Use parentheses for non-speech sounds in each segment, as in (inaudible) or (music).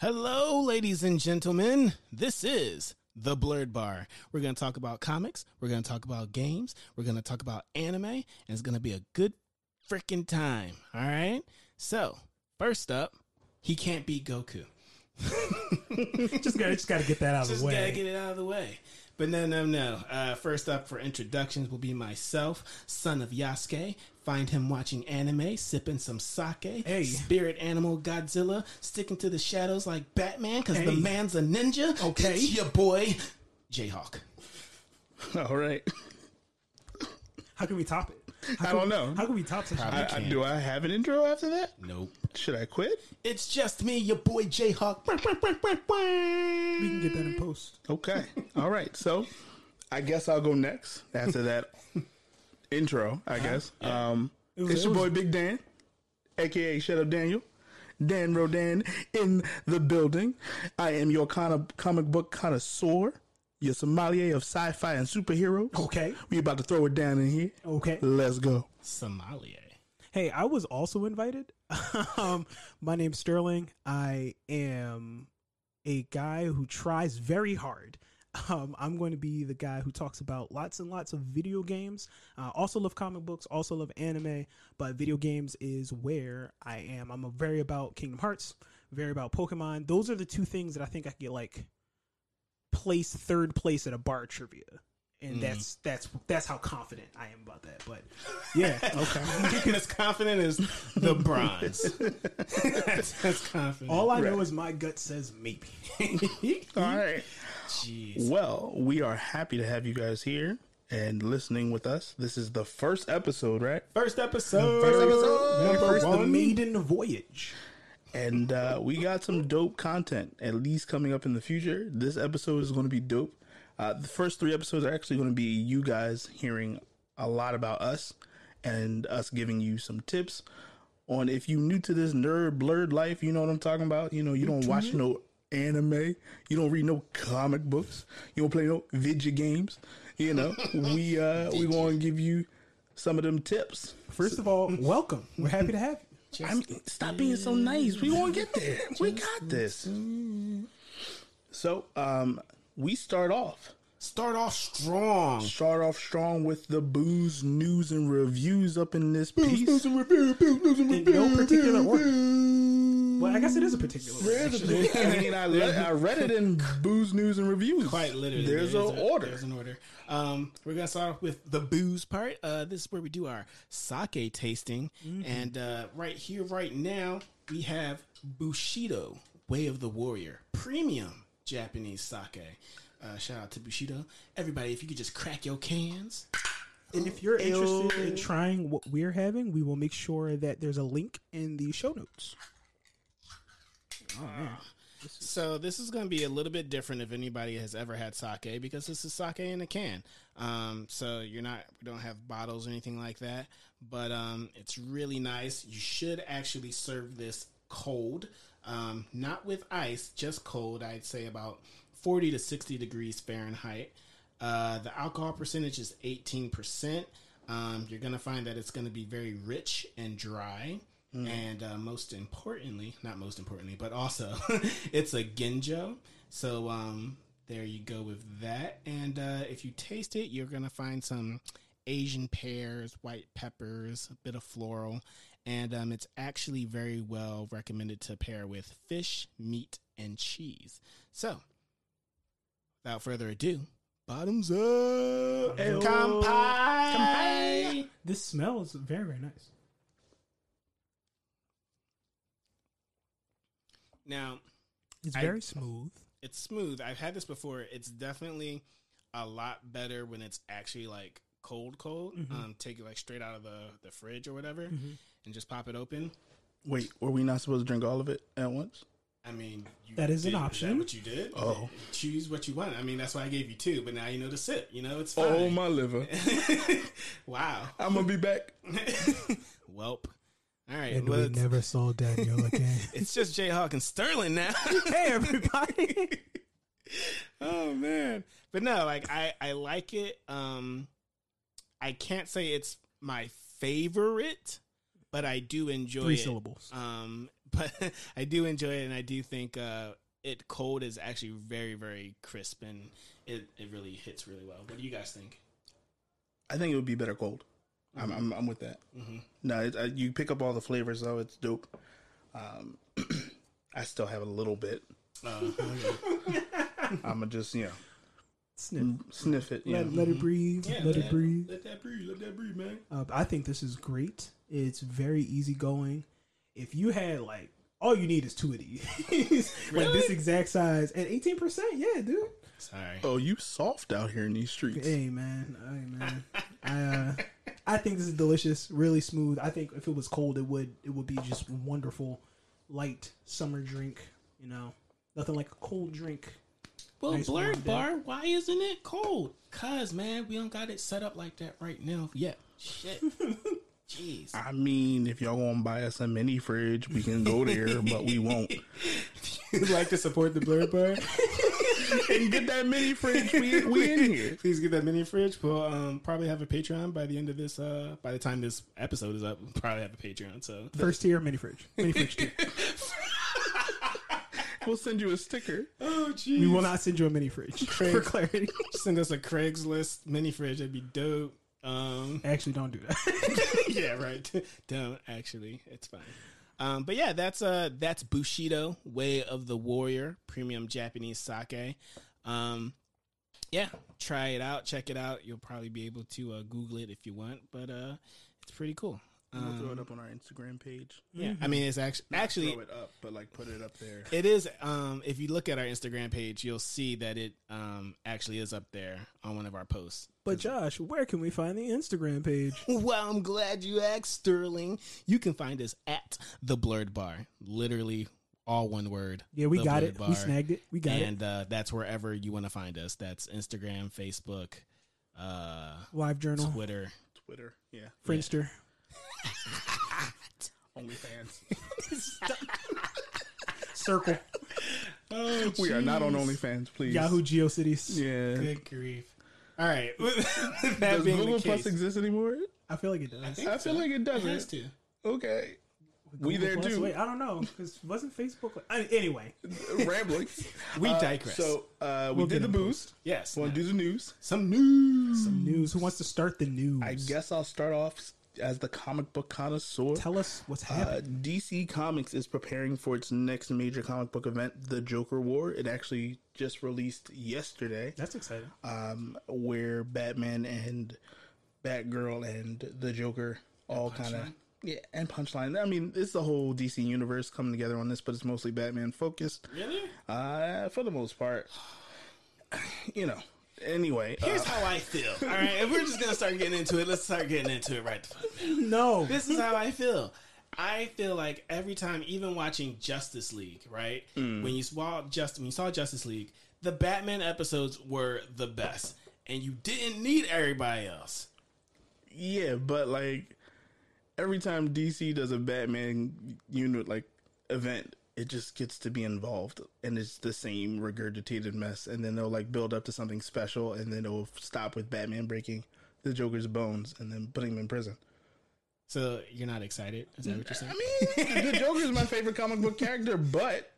Hello, ladies and gentlemen. This is the Blerd Bar. We're going to talk about comics. We're going to talk about games. We're going to talk about anime, and it's going to be a good freaking time. All right. So, first up, he can't beat Goku. (laughs) just gotta just gotta get that out of Just the way. Just gotta get it out of the way. But no, no, no. Uh, first up for introductions will be myself, son of Yasuke. Find him watching anime, sipping some sake. Hey. Spirit animal Godzilla, sticking to the shadows like Batman because the man's a ninja. Okay. It's your boy, Jayhawk. All right. How can we top it? How I don't we- know. How can we top such? Probably a I, I, do I have an intro after that? Nope. Should I quit? It's just me, your boy Jayhawk. We can get that in post. Okay. All right. So I guess I'll go next after that (laughs) intro, I guess. Um, It was- it's it your was- boy Big Dan, aka Shut Up Daniel. Dan Rodan in the building. I am your kind of comic book connoisseur, your sommelier of sci-fi and superheroes. Okay. We about to throw it down in here. Okay. Let's go. Somalia. Hey, I was also invited. (laughs) um, my name's Sterling. I am a guy who tries very hard. Um, I'm going to be the guy who talks about lots and lots of video games. Uh, also love comic books. Also love anime. But video games is where I am. I'm a very about Kingdom Hearts. Very about Pokemon. Those are the two things that I think I could get like place third place at a bar trivia. And mm-hmm. that's that's that's how confident I am about that. But (laughs) yeah, okay. as confident as the bronze. (laughs) that's, that's confident. All I know Right. is my gut says maybe. (laughs) All right. Jeez. Well, we are happy to have you guys here and listening with us. This is the first episode, right? First episode. First episode. Number First the maiden voyage. And uh, we got some dope content, at least coming up in the future. This episode is going to be dope. Uh, the first three episodes are actually going to be you guys hearing a lot about us and us giving you some tips on if you new to this nerd blerd life, you know what I'm talking about. You know, you don't watch no anime, you don't read no comic books, you don't play no video games. You know, (laughs) we uh we going to give you some of them tips. First of all, welcome. We're happy to have you. I mean, stop being so nice. We won't get there. (laughs) We got this. So, um, we start off Start off strong. start off strong with the booze news and reviews up in this piece. In no particular order. Well, I guess it is a particular actually. (laughs) I mean, I, le- I read it in booze news and reviews. Quite literally. There's there an a- order. There's an order. Um, we're gonna start off with the booze part. Uh, this is where we do our sake tasting, and uh, right here, right now, we have Bushido Way of the Warrior Premium Japanese sake. Uh, shout out to Bushido. Everybody, if you could just crack your cans. And if you're interested in trying what we're having, we will make sure that there's a link in the show notes. Oh man. So this is going to be a little bit different if anybody has ever had sake because this is sake in a can. Um, so you're not we don't have bottles or anything like that, but um, it's really nice. You should actually serve this cold, um, not with ice, just cold. I'd say about 40 to 60 degrees Fahrenheit. Uh, the alcohol percentage is 18%. Um, you're going to find that it's going to be very rich and dry. And uh, most importantly, not most importantly, but also (laughs) it's a ginjo. So um, there you go with that. And uh, if you taste it, you're going to find some Asian pears, white peppers, a bit of floral. And um, it's actually very well recommended to pair with fish, meat, and cheese. So without further ado, bottoms up. Ayo. Kampai. This smells very, very nice. Now, It's I- very smooth. it's smooth. I've had this before. It's definitely a lot better when it's actually like cold, cold. Um, take it like straight out of the, the fridge or whatever, and just pop it open. Wait, were we not supposed to drink all of it at once? I mean, you That is an did- option. that what you did? Oh. choose what you want. I mean, that's why I gave you two, but now you know to sip. You know, it's fine. Oh my liver! (laughs) wow. I'm gonna be back. (laughs) (laughs) Welp. All right. And well, we it's, never saw Daniel again. (laughs) it's just Jayhawk and Sterling now. (laughs) hey, everybody. (laughs) oh man. But no, like I I like it. Um I can't say it's my favorite, but I do enjoy Three it. syllables. Um but I do enjoy it and I do think uh it cold is actually very very crisp and it it really hits really well. What do you guys think? I think it would be better cold. I'm, I'm, I'm with that. Mm-hmm. No, it, uh, you pick up all the flavors though. It's dope. Um, (clears throat) I still have a little bit. Uh, I'm gonna just you know Sniff. sniff it. Let, let it breathe. yeah, let man. it breathe. Let that breathe. Let that breathe, man. Uh, I think this is great. It's very easygoing. If you had like all you need is two of these, (laughs) like this exact size and eighteen percent. Yeah, dude. Sorry. Oh, you soft out here in these streets. Hey man, hey man. I uh, (laughs) I think this is delicious, really smooth. I think if it was cold, it would it would be just wonderful, light summer drink. You know, nothing like a cold drink. Well, Nice Blerd warm day. Bar, why isn't it cold? Cause man, we don't got it set up like that right now. Yeah, shit. (laughs) Jeez. I mean, if y'all gonna buy us a mini fridge, we can go there, but we won't. (laughs) You'd like to support the Blerd Bar? (laughs) and get that mini fridge. We, we in here. Please get that mini fridge. We'll um, probably have a Patreon by the end of this. Uh, by the time this episode is up, we'll probably have a Patreon. So First tier, mini fridge, mini fridge tier. (laughs) We'll send you a sticker. oh jeez, We will not send you a mini fridge for clarity. send us a Craigslist mini fridge. That'd be dope. Um, Actually, don't do that. (laughs) yeah, right. (laughs) Don't actually. It's fine. Um, but yeah, that's uh that's Bushido Way of the Warrior premium Japanese sake. Um, yeah, try it out, check it out. You'll probably be able to uh, Google it if you want, but uh, it's pretty cool. We'll throw Um, it up on our Instagram page. yeah, I mean it's actually actually throw it up, but like put it up there. it is. Um, if you look at our Instagram page, you'll see that it um actually is up there on one of our posts. But Josh, where can we find the Instagram page? (laughs) Well, I'm glad you asked, Sterling. You can find us at the Blerd Bar, literally all one word. Yeah, we got Blurred it. We snagged it. We got it. and uh, that's wherever you want to find us. That's Instagram, Facebook, uh, Live journal, Twitter. Twitter, yeah. Friendster. (laughs) OnlyFans. (laughs) Circle, Oh, we are not on OnlyFans, please. Yahoo GeoCities. Yeah. Good grief! All right, (laughs) that Does Google the Plus case, exist anymore? I feel like it does. think I feel like it does it has doesn't. to. Okay. we there Plus? too. Wait, I don't know because wasn't Facebook? Like, I- anyway, Rambling. We Uh, digress. So uh, we We'll did the in boost. yes, Want to do the news? some news. Some news. Who wants to start the news? I guess I'll start off as the comic book connoisseur. Tell us what's Uh, happening. DC Comics is preparing for its next major comic book event, the Joker War. It actually just released yesterday, That's exciting. um, where Batman and Batgirl and the Joker all kind of yeah, and Punchline. I mean, it's the whole DC universe coming together on this, but it's mostly Batman focused Really? uh, for the most part. (sighs) You know. Anyway, uh, Here's how I feel. All right, if we're just gonna start getting into it, let's start getting into it right the fuck now. No, This is how I feel. I feel like every time, even watching Justice League, right? When you saw just when you saw Justice League, the Batman episodes were the best, and you didn't need everybody else. Yeah, but like every time DC does a Batman unit like event, it just gets to be involved and it's the same regurgitated mess and then they'll like build up to something special and then it'll stop with Batman breaking the Joker's bones and then putting him in prison. So you're not excited? Is that what you're saying? I mean, the Joker is my favorite comic book character, but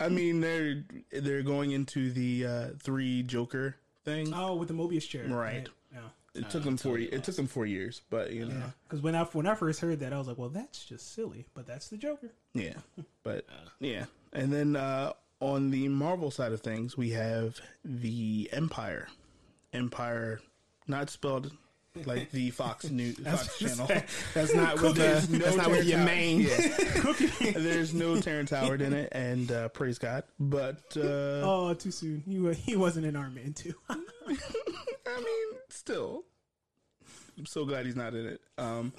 I mean they're they're going into the uh three Joker thing. oh, with the Mobius chair, Right. Yeah. It took them four. It took them four years, but you know, Because when I when I first heard that, I was like, "Well, that's just silly," but that's the Joker. Yeah, (laughs) but yeah, and then uh, on the Marvel side of things, we have the Empyre. Empyre, not spelled like the (laughs) Fox News Fox channel. (laughs) That's not with the, no that's not with your main. Yeah. There's no Terrence Howard in it, and uh, praise God. But uh, Oh, too soon. He he wasn't in Iron Man too. I mean, still, I'm so glad he's not in it. Um,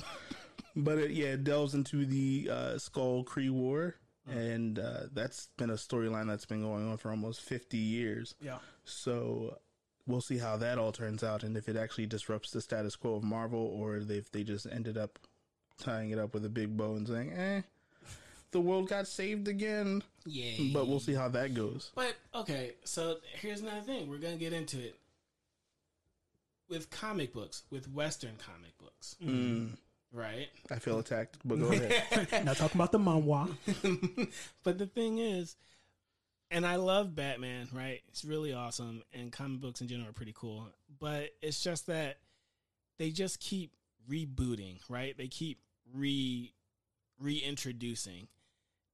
but it, yeah, it delves into the uh, Skrull Kree War and uh, that's been a storyline that's been going on for almost fifty years. Yeah. So we'll see how that all turns out, and if it actually disrupts the status quo of Marvel, or if they just ended up tying it up with a big bow and saying, "Eh, the world got saved again." Yeah. But we'll see how that goes. But okay, so here's another thing. We're gonna get into it with comic books, with Western comic books, Mm, right? I feel attacked, but go ahead. (laughs) Now talking about the manhwa. (laughs) but the thing is, and I love Batman, right? It's really awesome, and comic books in general are pretty cool. But it's just that they just keep rebooting, right? They keep re reintroducing,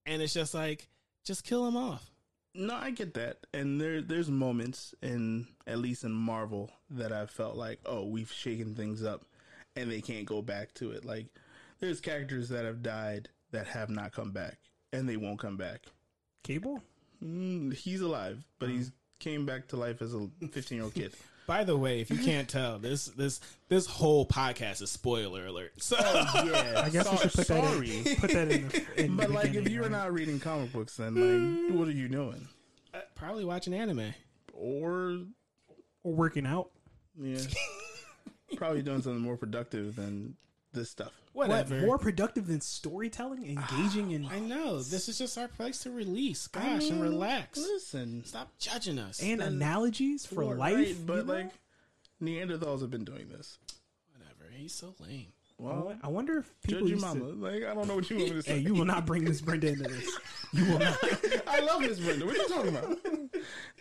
and it's just like just kill them off. No, I get that, and there there's moments in at least in Marvel that I felt like, oh, we've shaken things up, and they can't go back to it. Like there's characters that have died that have not come back, and they won't come back. Cable? Mm, he's alive, but he's came back to life as a 15 year old kid. (laughs) By the way, if you can't tell, this this this whole podcast is spoiler alert. (laughs) So yeah, I guess we should put that sorry. in. Put that in. The, (laughs) in But the like, if you're right? not reading comic books, then like, what are you doing? uh, probably watching anime. Or or working out, yeah, probably doing something more productive than this stuff. Whatever. what more productive than storytelling, engaging in (sighs) I know this is just our place to release. Gosh, and relax. Listen, Stop judging us. and analogies for Right, life. but you know? like Neanderthals have been doing this. Whatever. He's so lame. Well, I wonder if people judge your used to- mama. Like I don't know what you want me to say. Hey, you will not bring Miss Brenda into this. You will not. (laughs) I love Miss Brenda. What are you talking about?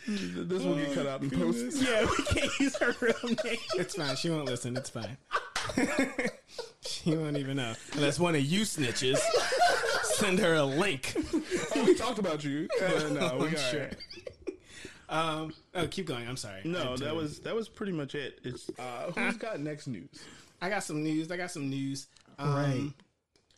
this will get cut out in post. yeah, we can't use her real name. It's fine. She won't listen. It's fine. (laughs) she won't even know. Unless one of you snitches send her a link. Oh, we talked about you. (laughs) Uh, no, we I'm got sure. Um. Oh, keep going. I'm sorry. No, that was that was pretty much it. It's uh, who's got next news? I got some news. I got some news. Um, Right.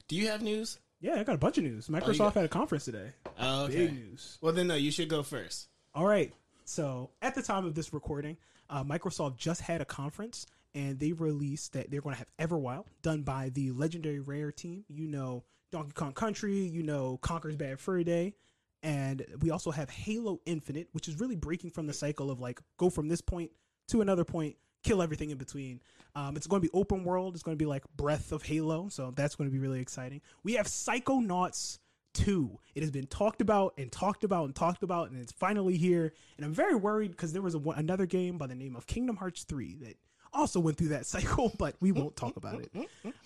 Do you have news? Yeah, I got a bunch of news. Microsoft got- had a conference today. Oh, okay. Big news. Well, then no. You should go first. All right. So at the time of this recording, uh, Microsoft just had a conference and they released that they're going to have Everwild done by the legendary Rare team. You know Donkey Kong Country, you know Conker's Bad Fur Day, and we also have Halo Infinite, which is really breaking from the cycle of like go from this point to another point, kill everything in between. Um, it's going to be open world. It's going to be like Breath of Halo, so that's going to be really exciting. We have Psychonauts 2. It has been talked about and talked about and talked about, and it's finally here. And I'm very worried because there was a, another game by the name of Kingdom Hearts 3 that also went through that (laughs) cycle, but we won't talk about it.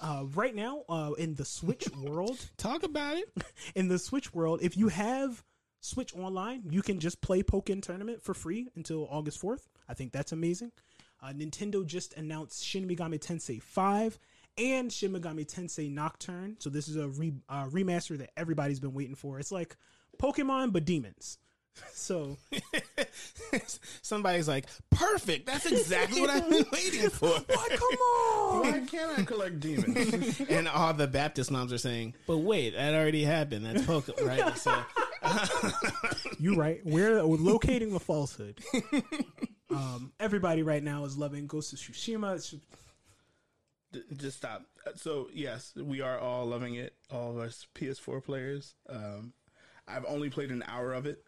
Uh, right now, uh, in the Switch (laughs) world, Talk about it. (laughs) in the Switch world, if you have Switch Online, you can just play Pokken Tournament for free until August 4th. I think that's amazing. Uh, Nintendo just announced Shin Megami Tensei 5 and Shin Megami Tensei Nocturne. So this is a re- uh, remaster that everybody's been waiting for. It's like Pokemon but demons. (laughs) So (laughs) Somebody's like, perfect. That's exactly what I've been (laughs) waiting for. Why? Come on! Why can't I collect demons? and all the Baptist moms are saying, but wait, that already happened. That's Pokemon, right? So, You right. We're locating the falsehood. Um, everybody right now is loving Ghost of Tsushima. It's Just stop. Uh, So yes, we are all loving it. All of us PS4 players. Um, I've only played an hour of it.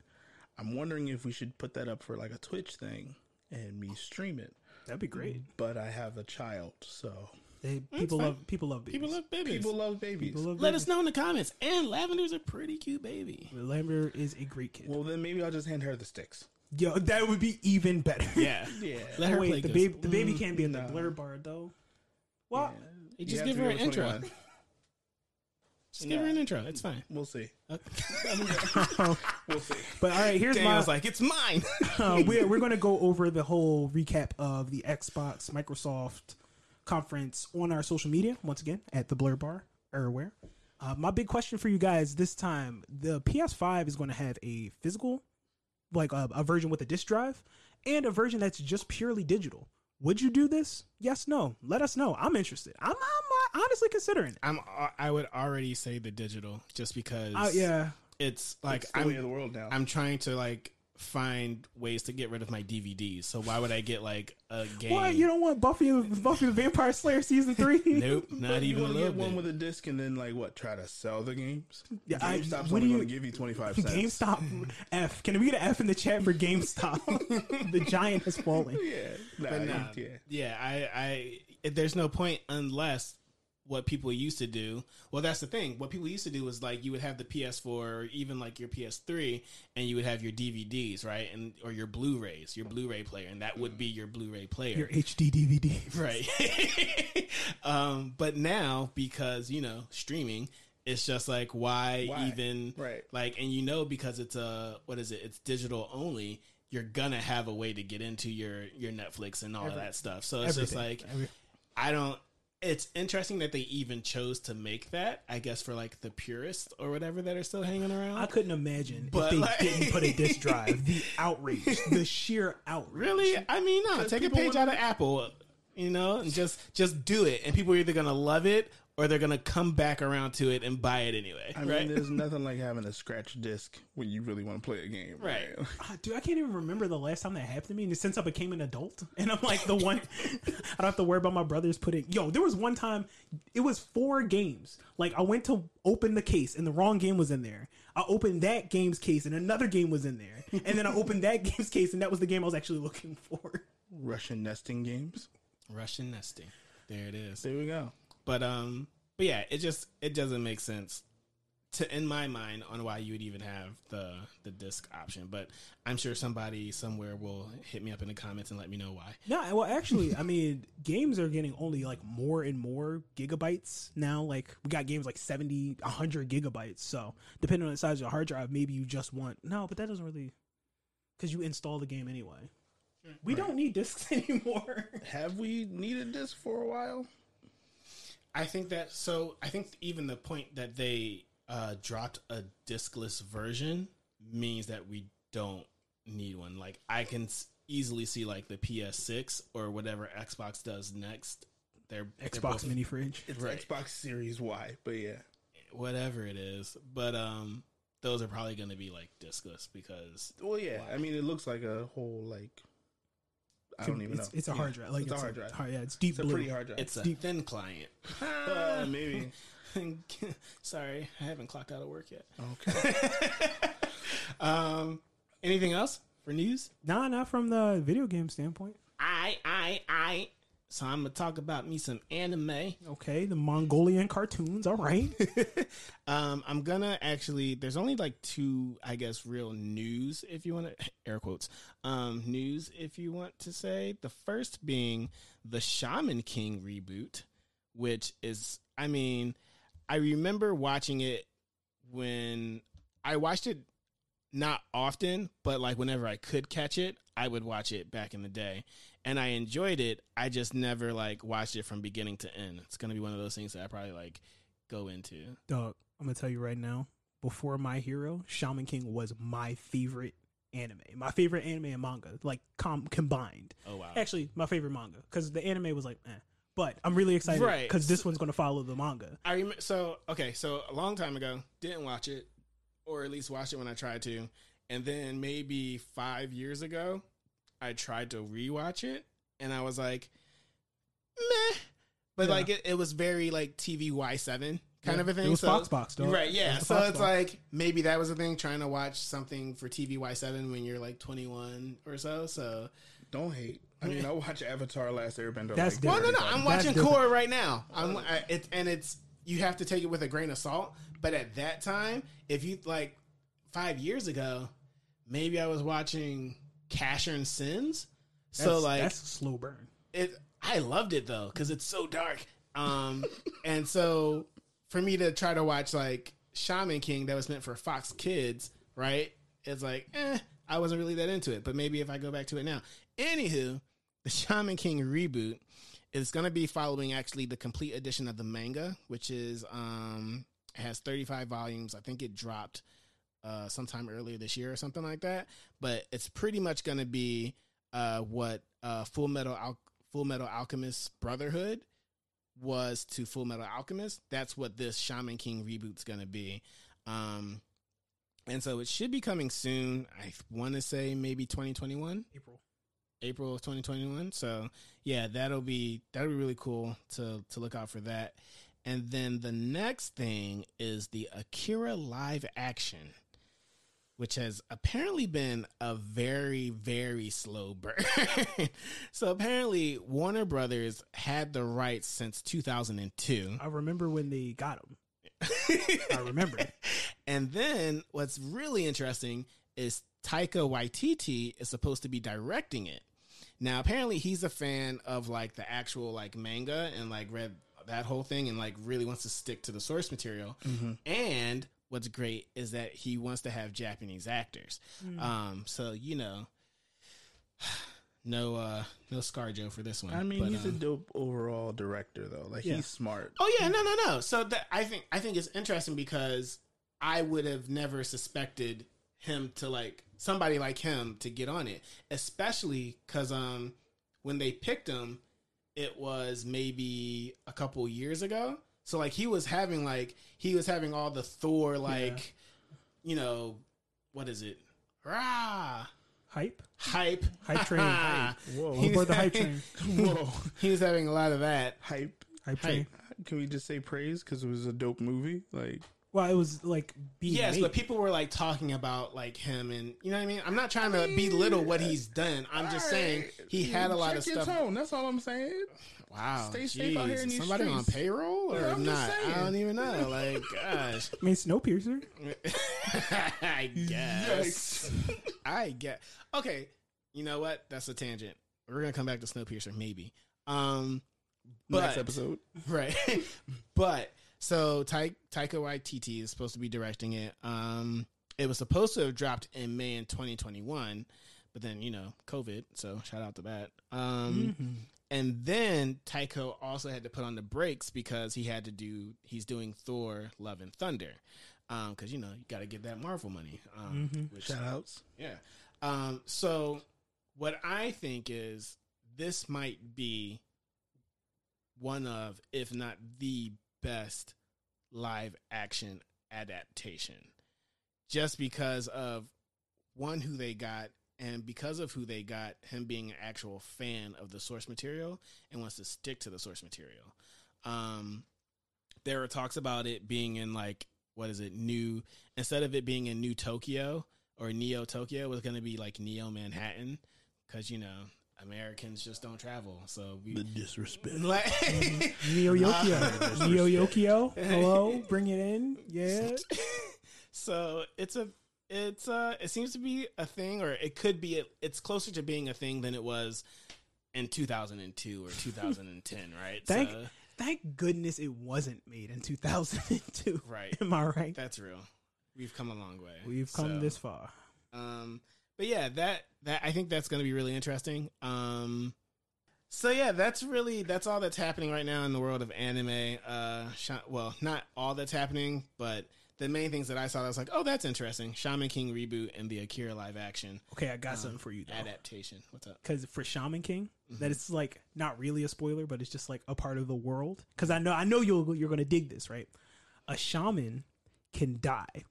I'm wondering if we should put that up for like a Twitch thing and me stream it. That'd be great. But I have a child, so They, people love people love babies. people love babies. people love babies. People love Let babies. us know in the comments. And Lavender's a pretty cute baby. Lambert is a great kid. well, then maybe I'll just hand her the sticks. Yo, that would be even better. Yeah. (laughs) Yeah. Let her Wait, play the Ghost. baby, the baby can't be in the no. blur bar though. Well, You You just have give to her be an over intro. 21. Just give her an intro. It's fine. We'll see. (laughs) We'll see. but all right, here's Daniel's my. like, it's mine. (laughs) uh, we're we're going to go over the whole recap of the Xbox Microsoft conference on our social media once again at the Blerd Bar everywhere. Uh, my big question for you guys this time: the PS5 is going to have a physical, like a, a version with a disk drive, and a version that's just purely digital. Would you do this? Yes, no. Let us know. I'm interested. I'm, I'm uh, honestly considering it. I'm. I would already say the digital, just because. Uh, yeah, It's like It's the way of I'm. the world now. I'm trying to like find ways to get rid of my DVDs. So why would I get like a game? What you don't want Buffy Buffy the Vampire Slayer season three? (laughs) Nope, not But you even a little get one with a disc and then like what? Try to sell the games. Yeah, I- GameStop's what only going to give you twenty five cents. GameStop F. Can we get an F in the chat for GameStop? (laughs) the giant has fallen. Yeah, nah, But nah, yeah. yeah, I, I, there's no point unless what people used to do. Well, that's the thing. What people used to do was like you would have the PS4 or even like your PS3, and you would have your DVDs, right, and or your Blu-rays, your Blu-ray player, and that would be your Blu-ray player. Your HD DVD. (laughs) right (laughs) um but now because you know streaming it's just like why, Why? even Right. like and you know because it's a what is it it's digital only you're gonna have a way to get into your your netflix and all of that stuff so it's just like Every- i don't it's interesting that they even chose to make that i guess for like the purists or whatever that are still hanging around I couldn't imagine But, if they like- didn't put a disc (laughs) drive. The outrage, the sheer outrage. Really? I mean, no. Take a page wanna- out of Apple, you know, and just just do it. And people are either gonna love it or they're gonna come back around to it and buy it anyway. I mean, right? there's (laughs) nothing like having a scratch disc when you really want to play a game. Right. (laughs) Ah, dude, I can't even remember the last time that happened to me. And since I became an adult, (laughs) and I'm like the one, I don't have to worry about my brothers putting. Yo, there was one time, it was four games. Like I went to open the case, and the wrong game was in there. I opened that game's case, and another game was in there. And then I opened that game's case, and that was the game I was actually looking for. Russian nesting games. Russian nesting. There it is. There we go. But um, but yeah, it just it doesn't make sense to in my mind on why you would even have the the disc option. But I'm sure somebody somewhere will hit me up in the comments and let me know why. No, well, actually, I mean, (laughs) games are getting only like more and more gigabytes now. Like we got games like 70, 100 gigabytes. So depending on the size of your hard drive, maybe you just want no, but that doesn't really because you install the game anyway. We don't need discs (laughs) anymore. Have we needed discs for a while? I think that so. I think even the point that they uh, dropped a discless version means that we don't need one. Like I can s- easily see like the PS6 or whatever Xbox does next. They're they're Xbox both- mini fridge. It's Right. Xbox Series Y, but yeah. whatever it is, but um, those are probably going to be like discless because Well, yeah. I mean, it looks like a whole like. I don't even know. it's, it's a hard drive. Like it's, a hard drive. yeah, it's deep It's a blue. pretty hard drive. it's a deep. thin client. Uh, (laughs) maybe. (laughs) Sorry, I haven't clocked out of work yet. Okay. (laughs) um, anything else for news? Nah, not from the video game standpoint. I, I, I. So I'm gonna talk about me some anime. Okay, the Mongolian cartoons. All right. (laughs) um, I'm gonna actually. There's only like two, I guess, real news if you want to (laughs) air quotes. Um, news if you want to say. The first being the Shaman King reboot, which is, I mean, I remember watching it when I watched it not often, but like whenever I could catch it, I would watch it back in the day. And I enjoyed it. I just never like watched it from beginning to end. It's gonna be one of those things that I probably like go into. Dog, I'm gonna tell you right now. Before My Hero, Shaman King was my favorite anime. My favorite anime and manga, like com- combined. Oh wow. Actually, my favorite manga because the anime was like, eh. But I'm really excited Right. because this one's gonna follow the manga. I remember. So okay, so a long time ago, didn't watch it, or at least watched it when I tried to, and then maybe five years ago, I tried to rewatch it, and I was like, meh. But Yeah. like it, it was very like TVY seven kind Yeah. of a thing. It was so, Foxbox, dog. right? Yeah. the So it's like maybe that was the thing, trying to watch something for TVY seven when you're like 21 or so. So Don't hate. I mean, I watch Avatar: Last Airbender. That's like, Well, no, no, I'm watching different. Core right now. I'm I, it, and it's you have to take it with a grain of salt. But at that time, if you like five years ago, maybe I was watching Casshern Sins. So like that's a slow burn. it, I loved it though because it's so dark. Um, (laughs) and so for me to try to watch like Shaman King that was meant for Fox Kids, right? It's like, eh, I wasn't really that into it. But maybe if I go back to it now. Anywho, the (laughs) Shaman King reboot is going to be following actually the complete edition of the manga, which is um has 35 volumes. I think it dropped uh sometime earlier this year or something like that. But it's pretty much going to be uh what uh Full Metal Al- Full Metal Alchemist Brotherhood was to Full Metal Alchemist. That's what this Shaman King reboot's going to be. Um and so it should be coming soon. I want to say maybe 2021, April. April of 2021. So yeah, that'll be that'll be really cool to to look out for that. And then the next thing is the Akira live action, which has apparently been a very, very slow burn. (laughs) so apparently, Warner Brothers had the rights since 2002. I remember when they got them. I remember. (laughs) and then what's really interesting is Taika Waititi is supposed to be directing it. Now, apparently, he's a fan of like the actual like manga and like read that whole thing and like really wants to stick to the source material. Mm-hmm. And what's great is that he wants to have Japanese actors. Um, so you know, (sighs) no, uh, no ScarJo for this one. I mean, but, he's a um, dope overall director, though. Like Yeah. he's smart. Oh yeah, no, no, no. So that I think I think it's interesting because I would have never suspected him to like somebody like him to get on it, especially because um when they picked him, it was maybe a couple years ago. So like he was having like he was having all the Thor like you know what is it rah Hype. hype Hype train. (laughs) Hype. Whoa, He was Aboard the hype train. (laughs) whoa, he was having a lot of that. hype. Hype train. Can we just say praise because it was a dope movie? Like, Well, it was like being Yes, made. but people were like talking about like him and you know what I mean. I'm not trying to belittle what he's done. I'm just saying he had a lot Check of your stuff. tone. That's all I'm saying. Wow, Stay safe out here in jeez. these somebody on streets. payroll or Yeah, I'm just not? I don't even know. Like, (laughs) gosh, I mean, Snowpiercer. (laughs) I guess. I get. Okay, you know what? That's a tangent. We're gonna come back to Snowpiercer maybe. Um, but Next episode. (laughs) right but so Ta- taika waititi is supposed to be directing it um it was supposed to have dropped in may in 2021 but then you know covid so shout out to that um Mhm. and then taika also had to put on the brakes because he had to do he's doing thor love and thunder um because you know you got to get that marvel money um Mhm. which Shout outs. yeah. Um, so what I think is this might be one of, if not the best live action adaptation. Just because of one who they got and because of who they got, him being an actual fan of the source material and wants to stick to the source material. Um there are talks about it being in like what is it, new instead of it being in New Tokyo or Neo Tokyo, it was going to be like Neo Manhattan because you know Americans just don't travel, so we The disrespect. (laughs) like (laughs) Neo Nah. Yokio. Neo Yokio. Hello. (laughs) Bring it in. Yeah. so it's a it's uh it seems to be a thing, or it could be. it's closer to being a thing than it was in 2002 or 2010, right? Thank- so, Thank goodness it wasn't made in 2002. right. Am I right? That's real. We've come a long way. We've come So, this far. Um, but yeah, that that I think that's going to be really interesting. Um, so yeah, that's really that's all that's happening right now in the world of anime. Uh, well, not all that's happening, but the main things that I saw, I was like, oh, that's interesting. Shaman King reboot and the Akira live action Okay, I got um, something for you though. adaptation. What's up? Because for Shaman King, Mm-hmm. that it's like not really a spoiler, but it's just like a part of the world. Because I know I know you'll you're gonna dig this, right? A shaman can die,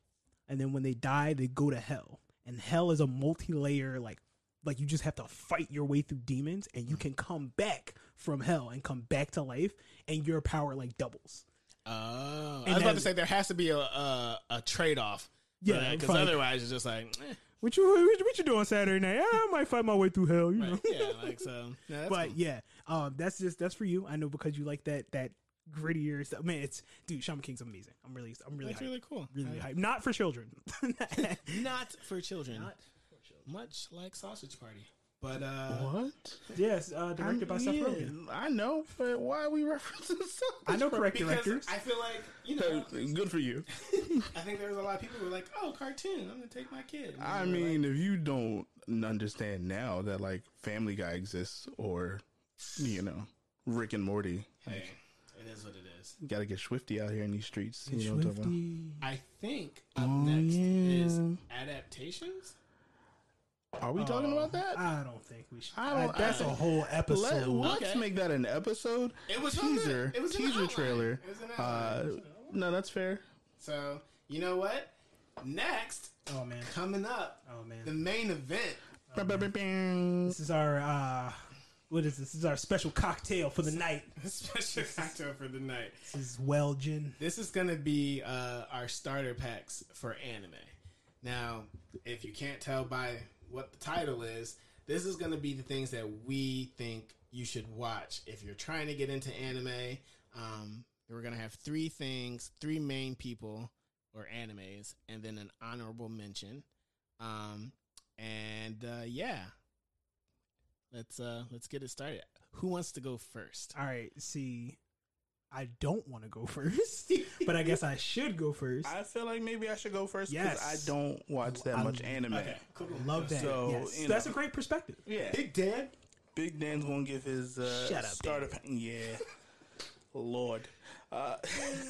and then when they die, they go to hell, and hell is a multi-layer like like you just have to fight your way through demons, and you can come back from hell and come back to life, and your power like doubles. Oh, And I was about to say there has to be a a, a trade off. Yeah, because otherwise it's just like, eh, What you what, you doing Saturday night? "Ah, I might fight my way through hell, you know. yeah, like so. That's but cool. yeah, um, that's just that's for you. I know because you like that that grittier stuff. Man, it's dude, Shaman King's amazing. I'm really I'm really that's hyped. really cool. really I- hyped. Not for children. (laughs) not for children. Not for children. much like Sausage Party. But uh What? yes, uh, directed by I'm- Seth yeah, Rogen. I know, but why are we referencing (laughs) something? I know correct because directors. I feel like you know, Good for you. (laughs) I think there's a lot of people who are like, "Oh, cartoon! I'm gonna take my kid." And I they're mean, if you don't understand now that like Family Guy exists or you know Rick and Morty, like, hey, it is what it is. you gotta get swifty out here in these streets. You know what I'm talking about? Swifty. I think up Oh, next is yeah. adaptations. Are we talking Oh, about that? I don't think we should. I don't- that's a I- whole episode. Let, us Okay. make that an episode. It was teaser, it was teaser trailer. It was in Uh, no, that's fair. So you know what? next, Oh man. coming up, Oh man. the main event. This is our uh what is this? This is our special cocktail for the night. (laughs) Special cocktail for the night. This is well gin. This is gonna be uh, our starter packs for anime. Now, if you can't tell by what the title is, this is gonna be the things that we think you should watch if you're trying to get into anime. Um, we're gonna have three things, three main people or animes, and then an honorable mention. Um, and uh, yeah, let's uh, let's get it started. Who wants to go first? All right, see, I don't want to go (laughs) first, but I guess I should go first. I feel like maybe I should go first because Yes. I don't watch that I- much anime. Okay, cool. cool. Love that. So, yes. you That's a great perspective. Yeah, Big Dan. Big Dan's gonna give his uh, Shut up, starter. Pa- yeah, Lord. Uh,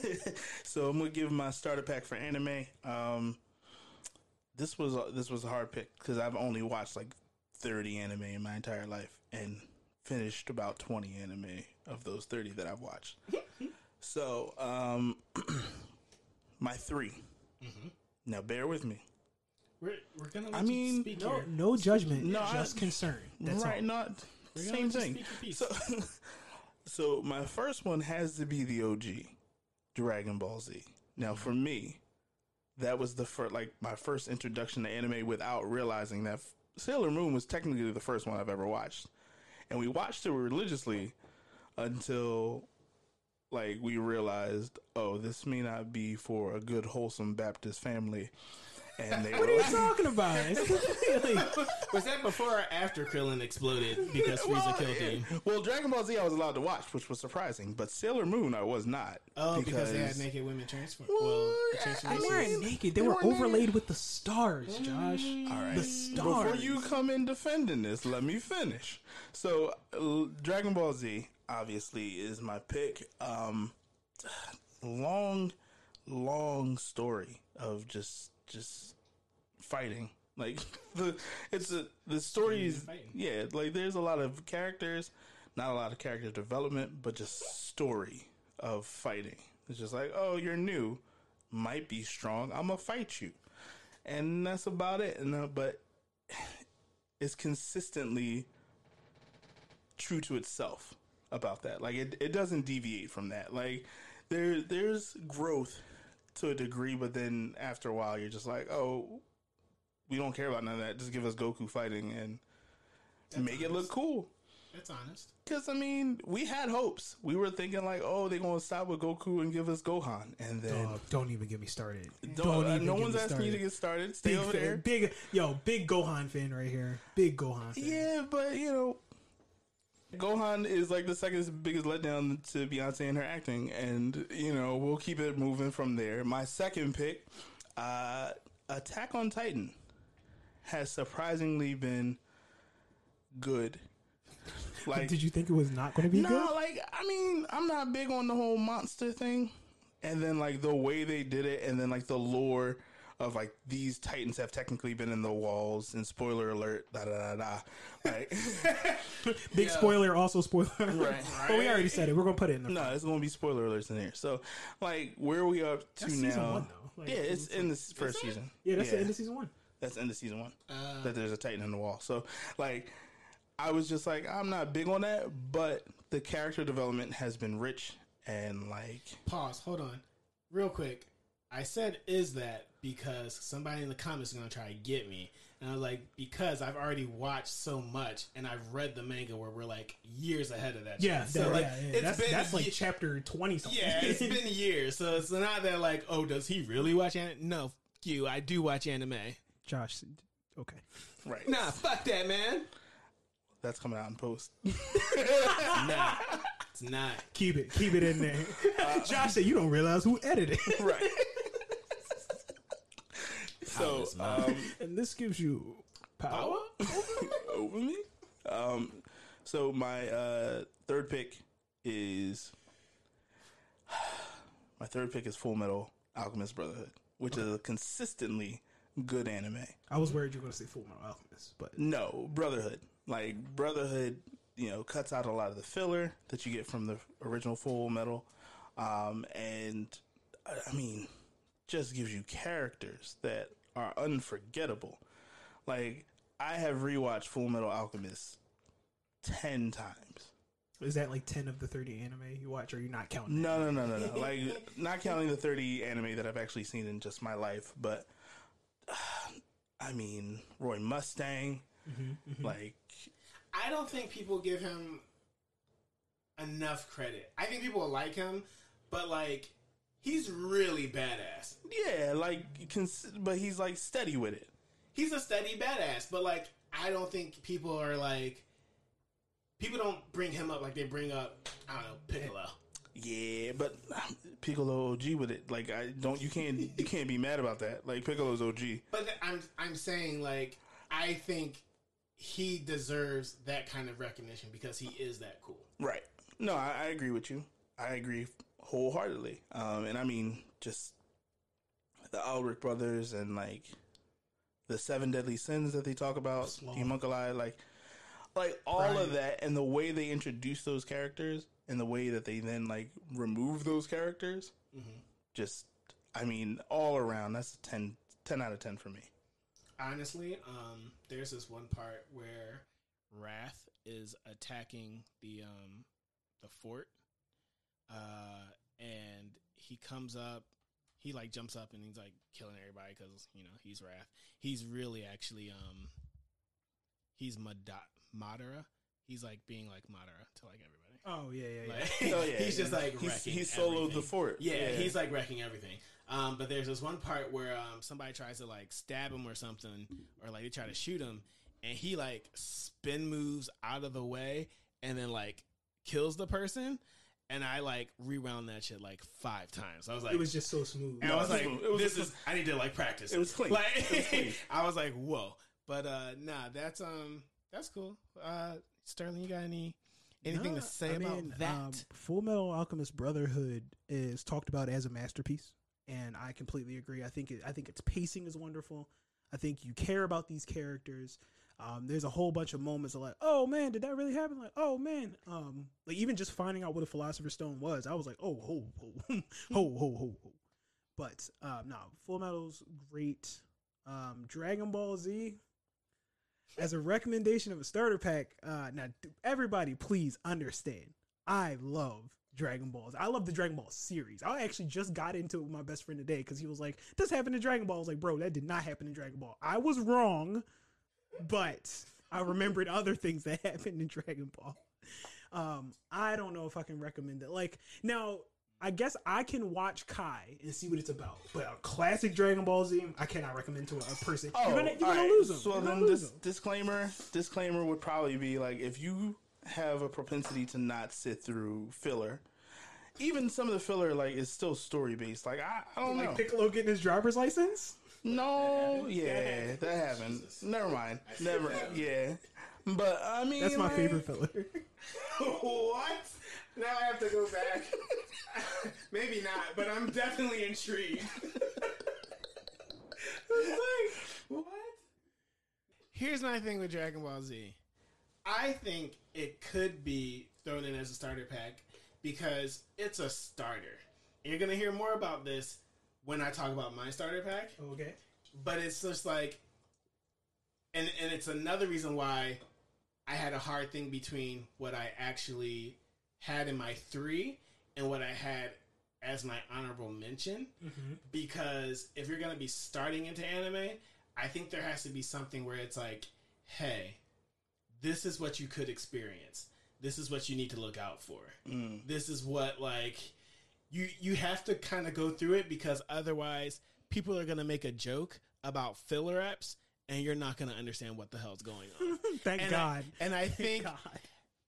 (laughs) so I'm gonna give my starter pack for anime. Um, this was a, this was a hard pick because I've only watched like 30 anime in my entire life and finished about 20 anime of those 30 that I've watched. (laughs) so um, (clears throat) my 3 Now bear with me. We're, we're gonna let I you mean, speak No, here. no judgment, No, I- just concern. That's right, all. not We're same thing. speak your piece. So, (laughs) so my first one has to be the OG, Dragon Ball Z. Now, for me, that was the first, like my first introduction to anime without realizing that Sailor Moon was technically the first one I've ever watched, and we watched it religiously until like we realized, oh, this may not be for a good wholesome Baptist family, and they What were are you like, talking about? (laughs) It's completely- Was that before or after Krillin exploded because Frieza well, killed him? Well, Dragon Ball Z I was allowed to watch, which was surprising, but Sailor Moon I was not. Oh, because, they had naked women transform. Well, Well, the I- they weren't naked. They They were weren't naked. overlaid with the stars, Josh. All right. The stars. Before you come in defending this, let me finish. So, uh, Dragon Ball Z obviously is my pick. Um, (sighs) long, long story of just just fighting. Like (laughs) the it's a the story is yeah. Like there's a lot of characters, not a lot of character development, but just story of fighting. It's just like oh, you're new, might be strong. I'm gonna fight you and that's about it. And uh, but (sighs) it's consistently true to itself about that. Like it, it doesn't deviate from that. Like there, there's growth to a degree, but then after a while, you're just like, oh, we don't care about none of that. Just give us Goku fighting and make it look cool. That's honest. Because I mean, we had hopes. We were thinking like, oh, they're gonna stop with Goku and give us Gohan, and then Dog, don't even get me started. don't, Don't, uh, even no one's me asking you to get started. Stay big, over fan- there. big, yo, big Gohan fan right here. Big Gohan fan. Yeah, but you know, Gohan is like the second biggest letdown to Beyonce in her acting, and you know we'll keep it moving from there. My second pick, uh, Attack on Titan, has surprisingly been good. (laughs) Like, Did you think it was not going to be no, good? like I mean, I'm not big on the whole monster thing, and then like the way they did it, and then like the lore of like these titans have technically been in the walls. And spoiler alert, da da da da. Like, (laughs) Big spoiler, also spoiler. Right. (laughs) but we already said it. We're going to put it in the. no, it's gonna be spoiler alerts in here. So, like, where are we up to That's now? one, though. Like, yeah, it's in the first season. Yeah, that's the end of season one. That's the end of season one. Uh, that there's a Titan in the wall. So, like, I was just like, I'm not big on that, but the character development has been rich and like, pause. Hold on, real quick. I said is that because somebody in the comments is gonna try to get me, and I was like, because I've already watched so much, and I've read the manga where we're like years ahead of that. Yeah, shit. that- so like yeah, yeah. it's that's, been that's like ye- chapter 20 something. yeah, it's (laughs) been years. So it's not that like, oh, does he really watch anime? No, f- you. I do watch anime. Josh, okay. right? Nah, fuck that, man. That's coming out in post. (laughs) Nah, it's not. Keep it. Keep it in there. (laughs) Uh, Josh said, you don't realize who edited it. right. So, um, (laughs) and this gives you power. over me. Um, so my uh, third pick is (sighs) my third pick is Full Metal Alchemist Brotherhood, which is a consistently good anime. I was worried you were going to say Full Metal Alchemist, but No, Brotherhood. Like Brotherhood, you know, cuts out a lot of the filler that you get from the original Full Metal, um, and I- I mean, just gives you characters that are unforgettable. Like I have rewatched Full Metal Alchemist ten times. Is that like ten of the thirty anime you watch? Or are you not counting? No, no, no, no, no. (laughs) like not counting the thirty anime that I've actually seen in just my life, but (sighs) I mean Roy Mustang, mm-hmm, mm-hmm. like I don't think people give him enough credit. I think people like him, but like he's really badass. yeah, like cons- but he's like steady with it. He's a steady badass, but like I don't think people are like people don't bring him up like they bring up I don't know Piccolo. Yeah, but (sighs) Piccolo OG with it. Like I don't you can't you can't be mad about that. Like Piccolo's OG. But th- I'm I'm saying like I think he deserves that kind of recognition because he is that cool. Right. No, I, I agree with you. I agree wholeheartedly. Um, and I mean, just the Elric brothers and like the seven deadly sins that they talk about. Homunculi, like, like all of that, and the way they introduce those characters, and the way that they then like remove those characters, just, I mean, all around, that's a 10, 10 out of ten for me. Honestly, um, there's this one part where Wrath is attacking the um the fort, uh, and he comes up. He like jumps up and he's like killing everybody because you know he's Wrath. He's really actually um he's Mada- Madara. He's like being like Madara to like everybody. Oh yeah, yeah, yeah. Like, (laughs) Oh, yeah. (laughs) he's just like He's- wrecking he soloed everything. the fort. Yeah, Yeah. he's like wrecking everything. Um, but there's this one part where um, somebody tries to like stab him or something, or like they try to shoot him, and he like spin moves out of the way and then like kills the person. And I like rewound that shit like five times. I was like, it was just so smooth. and I was No, like, it was- this is I need to like practice. It was clean. Like, It was clean. (laughs) I was like, whoa. But uh, nah, that's um, that's cool. Uh, Sterling, you got any anything Nah, to say I about mean, that? um, Full Metal Alchemist Brotherhood is talked about as a masterpiece, and I completely agree. I think it, I think its pacing is wonderful. I think you care about these characters. Um, there's a whole bunch of moments of like, oh man, did that really happen? Like, oh man, um, like even just finding out what a Philosopher's Stone was, I was like, oh ho ho (laughs) ho ho ho ho. But um, no, Full Metal's great. Um, Dragon Ball Z, as a recommendation of a starter pack, uh, now everybody please understand. I love Dragon Balls. I love the Dragon Ball series. I actually just got into it with my best friend today because he was like, "This happened in Dragon Ball." I was like, "Bro, that did not happen in Dragon Ball." I was wrong, but I remembered other things that (laughs) happened in Dragon Ball. Um, I don't know if I can recommend it. Like now, I guess I can watch Kai and see what it's about, but a classic Dragon Ball Z, I cannot recommend to a, person. Oh, you're gonna, you're gonna right. lose them. So then, lose this them. disclaimer disclaimer would probably be like if you have a propensity to not sit through filler, even some of the filler like is still story based. Like I, I don't know. Like Piccolo getting his driver's license. No, yeah, that happened. Never mind. Never. Yeah, but I mean, That's my like, favorite filler. (laughs) what? Now I have to go back. (laughs) Maybe not, but I'm definitely intrigued. (laughs) like, what? Here's my thing with Dragon Ball Z. I think it could be thrown in as a starter pack because it's a starter. And you're gonna hear more about this when I talk about my starter pack okay. but it's just like and and it's another reason why I had a hard thing between what I actually had in my 3 and what I had as my honorable mention mm-hmm. because if you're going to be starting into anime, I think there has to be something where it's like, "Hey, this is what you could experience. This is what you need to look out for. Mm. This is what like you you have to kind of go through it because otherwise people are going to make a joke about filler apps and you're not going to understand what the hell's going on. (laughs) Thank and God. I, and I think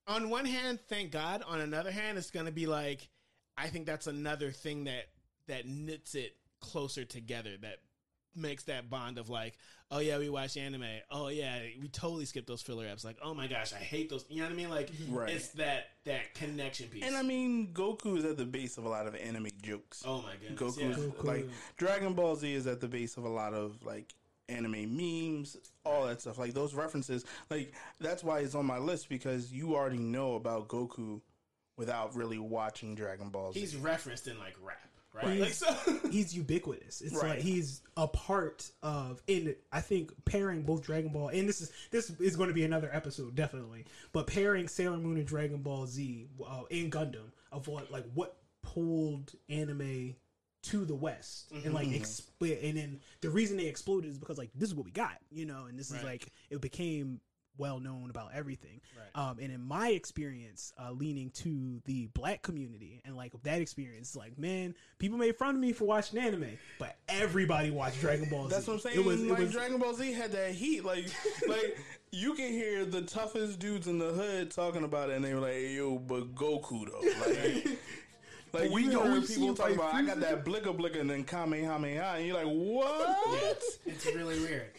on one hand, thank God. On another hand, it's going to be like I think that's another thing that that knits it closer together. That makes that bond of like, oh yeah, we watch anime. Oh yeah, we totally skip those filler apps. Like, oh my gosh, I hate those. You know what I mean? Like, Right. it's that that connection piece. And I mean, Goku is at the base of a lot of anime jokes. oh my goodness, Goku, yeah. Goku. like Dragon Ball Z is at the base of a lot of like anime memes, all that stuff. Like those references, like that's why it's on my list because you already know about Goku without really watching Dragon Ball Z. He's referenced in like rap. Right? Like so. (laughs) he's ubiquitous. It's Right. like he's a part of. In I think pairing both Dragon Ball and this is this is going to be another episode definitely. But pairing Sailor Moon and Dragon Ball Z uh, and Gundam of what like what pulled anime to the West and like expl- and then the reason they exploded is because like this is what we got, you know, and this is like it became well known about everything. Right. Um, and in my experience, uh, leaning to the black community and like that experience, like man, people made fun of me for watching anime, but everybody watched Dragon Ball Z. That's what I'm saying. It was, it like was Dragon Ball Z had that heat. Like, (laughs) like you can hear the toughest dudes in the hood talking about it, and they were like, "Yo, but Goku though." Like, (laughs) like we you know heard people him talking fight about, "I got that blicka blicka," and then Kamehameha, and you're like, (laughs) "What?" it's really weird.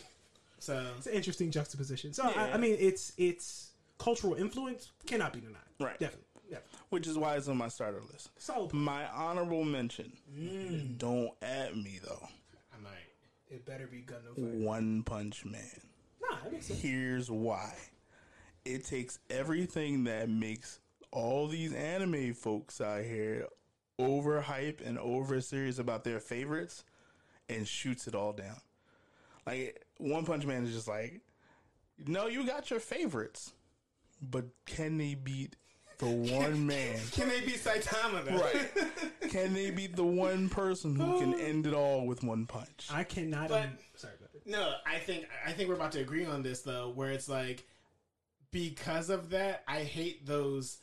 So it's an interesting juxtaposition. So I, Yeah. I mean, it's it's cultural influence cannot be denied. Right. Definitely. Yeah. Which is why it's on my starter list. Solid. My honorable mention. Mm. Don't at me though. I might. It better be Gundam Fight. One Punch Man. Nah, that makes sense. Here's why. It takes everything that makes all these anime folks out here overhype and over serious about their favorites and shoots it all down. Like One Punch Man is just like, no, you got your favorites, but can they beat the one (laughs) man? Can they beat Saitama though? Right. (laughs) Can they beat the one person who can (sighs) end it all with one punch? I cannot. But- sorry about that. No, I think I think we're about to agree on this though, where it's like because of that, I hate those.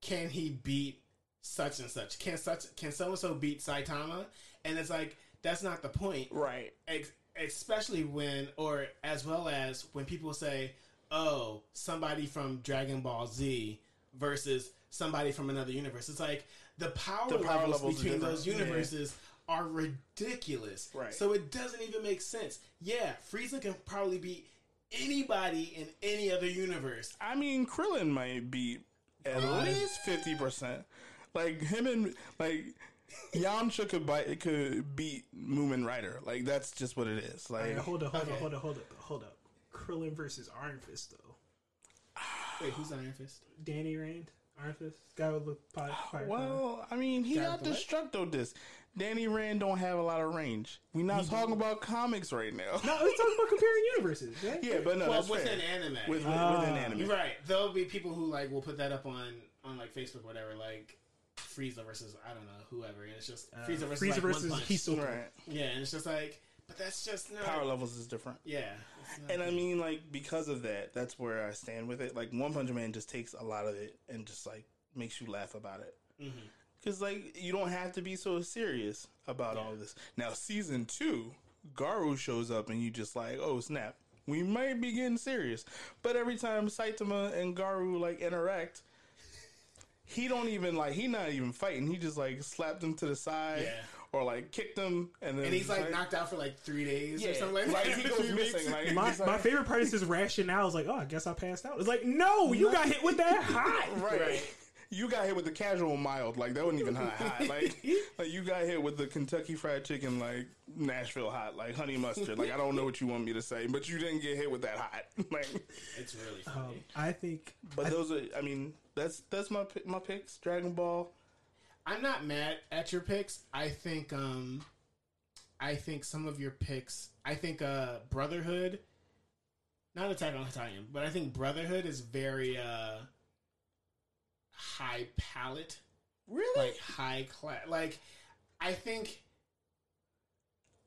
Can he beat such and such? Can such can so and so beat Saitama? And it's like that's not the point. Right. Ex- especially when, or as well as when people say, "Oh, somebody from Dragon Ball Z versus somebody from another universe." It's like the power, The power levels, levels between those Yeah. universes are ridiculous. Right. So it doesn't even make sense. Yeah, Frieza can probably beat anybody in any other universe. I mean, Krillin might be at least fifty percent. Like him and like Yamcha could bite, It could beat Moomin Rider. Like that's just what it is. Like All right, hold up, hold Okay. up, hold up, hold up, hold up. Krillin versus Iron Fist though. (sighs) Wait, who's Iron Fist? Danny Rand, Iron Fist, guy with the fire. (sighs) fire Well, I mean, he Got got the what? Destructo disc. Danny Rand don't have a lot of range. We're not talking about comics right now. No, we're talking about comparing universes, (laughs) right? yeah, but no, well, that's within fair. anime. With, Ah. within anime. You're right. There'll be people who like will put that up on on like Facebook, whatever, like Frieza versus I don't know whoever, and it's just Frieza versus Frieza like, versus one punch. Hisoka. Right. Yeah, and it's just like, but that's just not. Power levels is different. Yeah, it's not- And I mean, like, because of that, that's where I stand with it. Like, One Punch Man just takes a lot of it and just, like, makes you laugh about it. Mhm. Because, like, you don't have to be so serious about all of this. Now, season two, Garou shows up and you just, like, oh, snap. We might be getting serious. But every time Saitama and Garou, like, interact, he don't even, like, he not even fighting. He just, like, slapped him to the side Yeah. or, like, kicked him. And then and he's just, like knocked out for like three days or something like that. like, he goes (laughs) missing. Like, My, like- my favorite part is his rationale. Is like, oh, I guess I passed out. It's like, no, you got hit with that (laughs) hot. Right. Right. You got hit with the casual mild, like that wasn't even hot. hot. Like, (laughs) like you got hit with the Kentucky Fried Chicken, like Nashville hot, like honey mustard. Like I don't know what you want me to say, but you didn't get hit with that hot. Like, It's really Um, funny. I think, but those are, I mean, that's that's my my picks. Dragon Ball. I'm not mad at your picks. I think um I think some of your picks I think uh Brotherhood not Attack on Titan, but I think Brotherhood is very uh high palate, Really? like high class. Like I think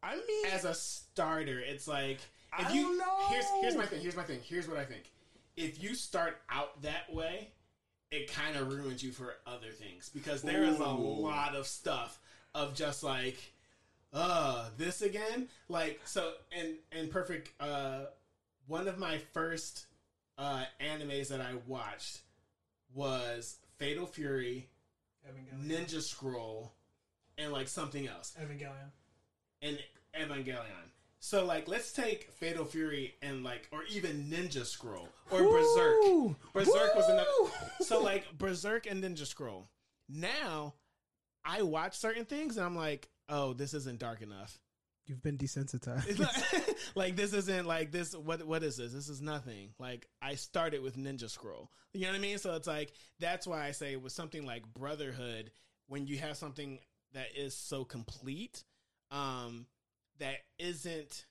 I mean, as a starter, it's like if I you don't know. here's here's my thing. Here's my thing. Here's what I think. If you start out that way, it kind of ruins you for other things because there is a lot of stuff of just like, uh, this again. Like so, and and perfect. Uh, one of my first uh animes that I watched was Fatal Fury, Ninja Scroll, and like something else Evangelion. and Evangelion. So like let's take Fatal Fury and like or even Ninja Scroll or Berserk. Woo! Berserk was another So like Berserk and Ninja Scroll. Now I watch certain things and I'm like, "Oh, this isn't dark enough." You've been desensitized. Not, (laughs) like this isn't like this what what is this? This is nothing. Like I started with Ninja Scroll. You know what I mean? So it's like that's why I say with something like Brotherhood when you have something that is so complete um that isn't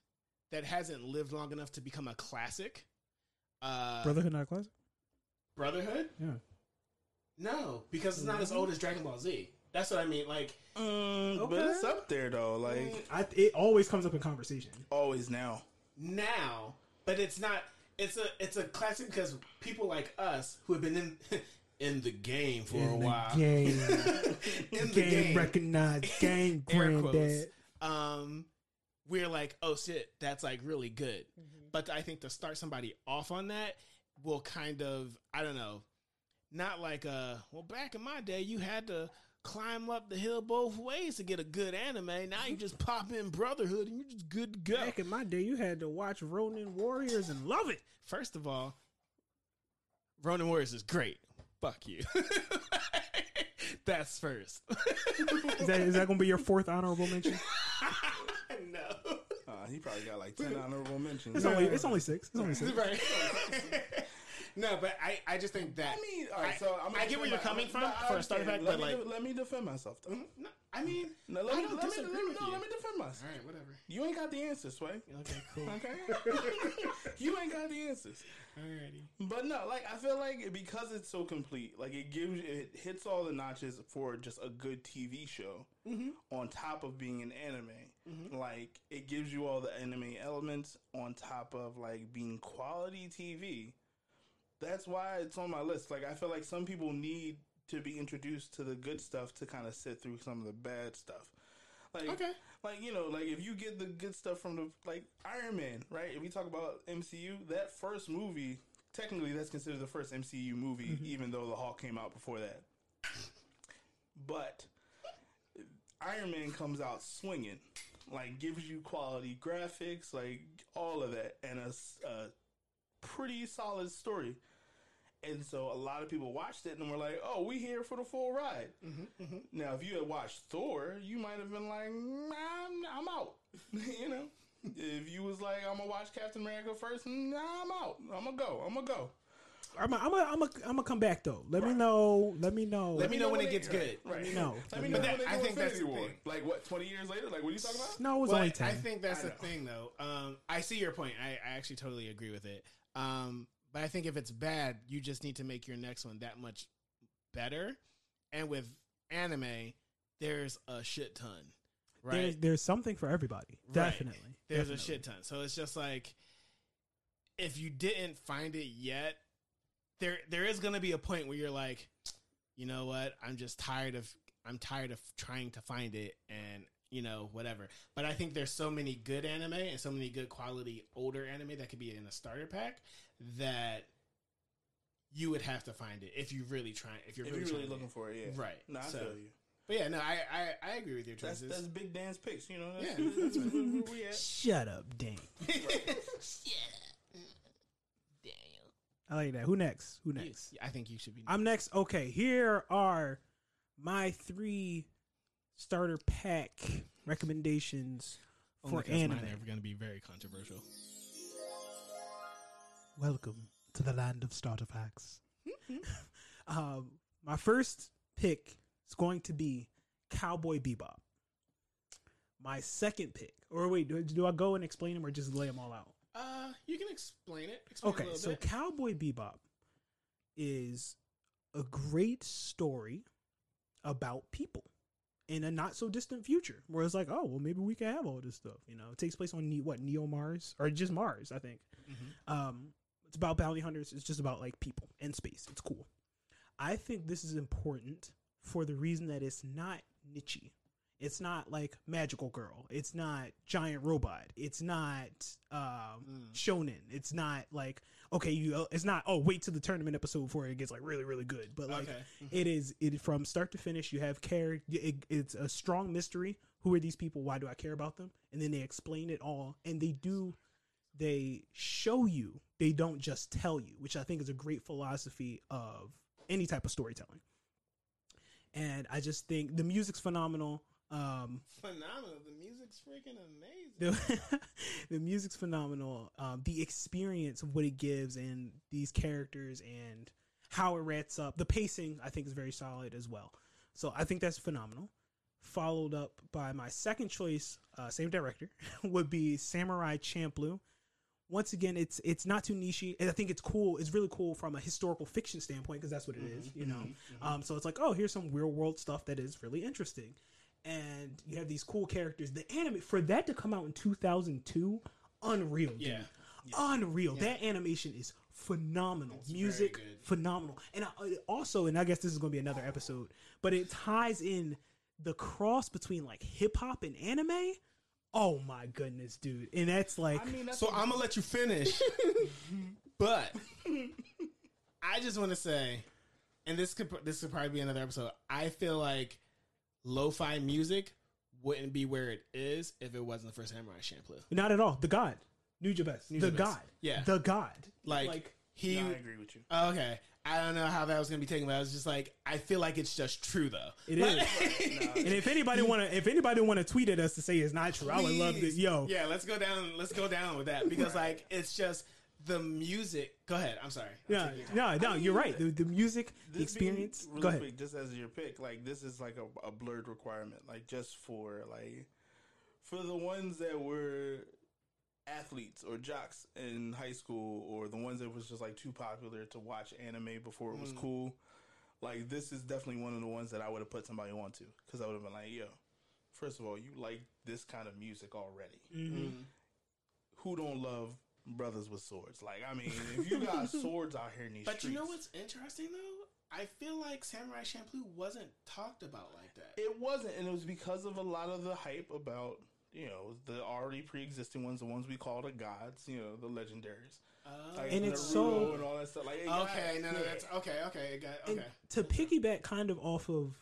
that hasn't lived long enough to become a classic uh Brotherhood not a classic. brotherhood Yeah. no because it's not as old as dragon ball z that's what i mean like Mm, But it's up there though. Like I, it always comes up in conversation. always now. now but it's not it's a it's a classic because people like us who have been in (laughs) in the game for a In the while game. (laughs) in the game, game recognized game (laughs) air quotes, granddad. um, we're like, oh shit, that's like really good. Mm-hmm. But I think to start somebody off on that will kind of, I don't know, not like uh, well, back in my day, you had to climb up the hill both ways to get a good anime. Now you just pop in Brotherhood and you're just good to go. Back in my day, you had to watch Ronin Warriors and love it. First of all, Ronin Warriors is great. Fuck you. (laughs) that's first. Is that is that going to be your fourth honorable mention? (laughs) no. Uh, he probably got like ten (laughs) honorable mentions. It's only it's only six. It's only six. right. (laughs) no, but I, I just think that I mean, all right, I- so I'm I get where you're coming from for a starter pack, let but me like, de- let me defend myself. Mm-hmm. No, I mean, No, let I me, don't let me, disagree let me, with no, you. let me defend myself. all right, whatever. You ain't got the answers, Sway. Okay, cool. Okay, (laughs) (laughs) you ain't got the answers. Alrighty. But no, like I feel like because it's so complete, like it gives it hits all the notches for just a good TV show. Mm-hmm. On top of being an anime, mm-hmm. like it gives you all the anime elements on top of like being quality TV. That's why it's on my list. Like I feel like some people need to be introduced to the good stuff to kind of sit through some of the bad stuff. Like, Okay. like you know, like if you get the good stuff from the like Iron Man, right? If we talk about MCU, that first movie, technically that's considered the first MCU movie, mm-hmm. even though the Hulk came out before that. But Iron Man comes out swinging, like gives you quality graphics, like all of that, and a pretty solid story. And so a lot of people watched it and were like, "Oh, we here for the full ride." Now, if you had watched Thor, you might have been like, "Mm, "I'm, I'm out," (laughs) you know. If you was like, "I'm gonna watch Captain America first, nah, I'm out. I'm gonna go. I'm gonna go." I'm I'm I'm I'm gonna come back though. Let me know. Let me know. Let me know when it gets good. Right. know. Let me But know that- they I think that's the War. thing. Like what? Twenty years later? Like what are you talking about? No, it was Well, only ten. I think that's I the know. thing, though. Um, I see your point. I, I actually totally agree with it. Um, but I think if it's bad, you just need to make your next one that much better. And with anime, there's a shit ton, right? there's, there's something for everybody. Right. Definitely. There's Definitely. a shit ton. So it's just like if you didn't find it yet, there there is gonna be a point where you're like, you know what? I'm just tired of I'm tired of trying to find it and you know whatever. But I think there's so many good anime and so many good quality older anime that could be in a starter pack that you would have to find it if you really try if you're If really, you're really looking to. for it, yeah. Right. No, I So- feel you. But yeah, no, I, I I agree with your choices. that's Big Dan's picks. You know. That's, Yeah. that's where where we at. (laughs) Shut up, Dan. I like that. Who next? Who next? I think you should be. I'm next. Okay, here are my three starter pack recommendations Only for anime. Mine are going to be very controversial. Welcome to the land of starter packs. (laughs) um, my first pick is going to be Cowboy Bebop. My second pick, or wait, do, do I go and explain them or just lay them all out? Uh, you can explain it. Explain it Okay, little so bit. Cowboy Bebop is a great story about people in a not so distant future where it's like, oh, well, maybe we can have all this stuff. You know, it takes place on Ne- what Neo Mars or just Mars, I think. Mhm. Um, it's about bounty hunters. It's just about like people in space. It's cool. I think this is important for the reason that it's not niche. It's not like magical girl. It's not giant robot. It's not um, Mm. shonen. It's not like okay, you. uh, It's not oh wait till the tournament episode before it gets like really really good. But like Okay. it is it from start to finish. You have care. It, it's a strong mystery. Who are these people? Why do I care about them? And then they explain it all, and they do. They show you. They don't just tell you, which I think is a great philosophy of any type of storytelling. And I just think the music's phenomenal. Um, Phenomenal. The music's freaking amazing. the, (laughs) the music's phenomenal. Um, the experience of what it gives and these characters and how it rats up. The pacing, I think, is very solid as well. So I think that's phenomenal. followed up by my second choice, uh, same director, (laughs) would be Samurai Champloo. Once again, it's it's not too nichey, and I think it's cool. It's really cool from a historical fiction standpoint because that's what it is, you know. Um, so it's like, oh, here's some real world stuff that is really interesting, and you have these cool characters. The anime for that to come out in 2002, unreal, dude. Yeah. unreal. That animation is phenomenal. Music, very good. phenomenal, and I, also, and I guess this is going to be another episode, but it ties in the cross between like hip hop and anime. Oh my goodness, dude! And that's like, I mean, that's So I'm gonna let you finish, (laughs) but (laughs) I just want to say, and this could this could probably be another episode. I feel like lo-fi music wouldn't be where it is if it wasn't the for Samurai Champloo. not at all. The God, New Nujabes, the Nujabes. God, Yeah. the God. Like, like he, I agree with you. Oh, okay. I don't know how that was gonna be taken, but I was just like, I feel like it's just true though. It is. (laughs) and if anybody want to, if anybody want to tweet at us to say it's not true, I would love this. Yo, yeah, let's go down. Let's go down with that because like it's just the music. Go ahead. I'm sorry. yeah, no, no, you're right. The, the music, the experience. really Go ahead. quick, just as your pick, like this is like a, a blerd requirement, like just for like for the ones that were athletes or jocks in high school, or the ones that was just like too popular to watch anime before it was cool. Like this is definitely one of the ones that I would have put somebody onto because I would have been like, yo, first of all, you like this kind of music already. Mm-hmm. Who don't love brothers with swords? Like, I mean, if you got (laughs) swords out here in these But streets, you know what's interesting though? I feel like Samurai Champloo wasn't talked about like that. It wasn't, and it was because of a lot of the hype about you know the already pre-existing ones, the ones we call the gods, you know, the legendaries, like And it's so- and all that stuff. Like, it got- Okay, no, no, yeah. that's okay, okay, it got, And okay. to piggyback kind of off of,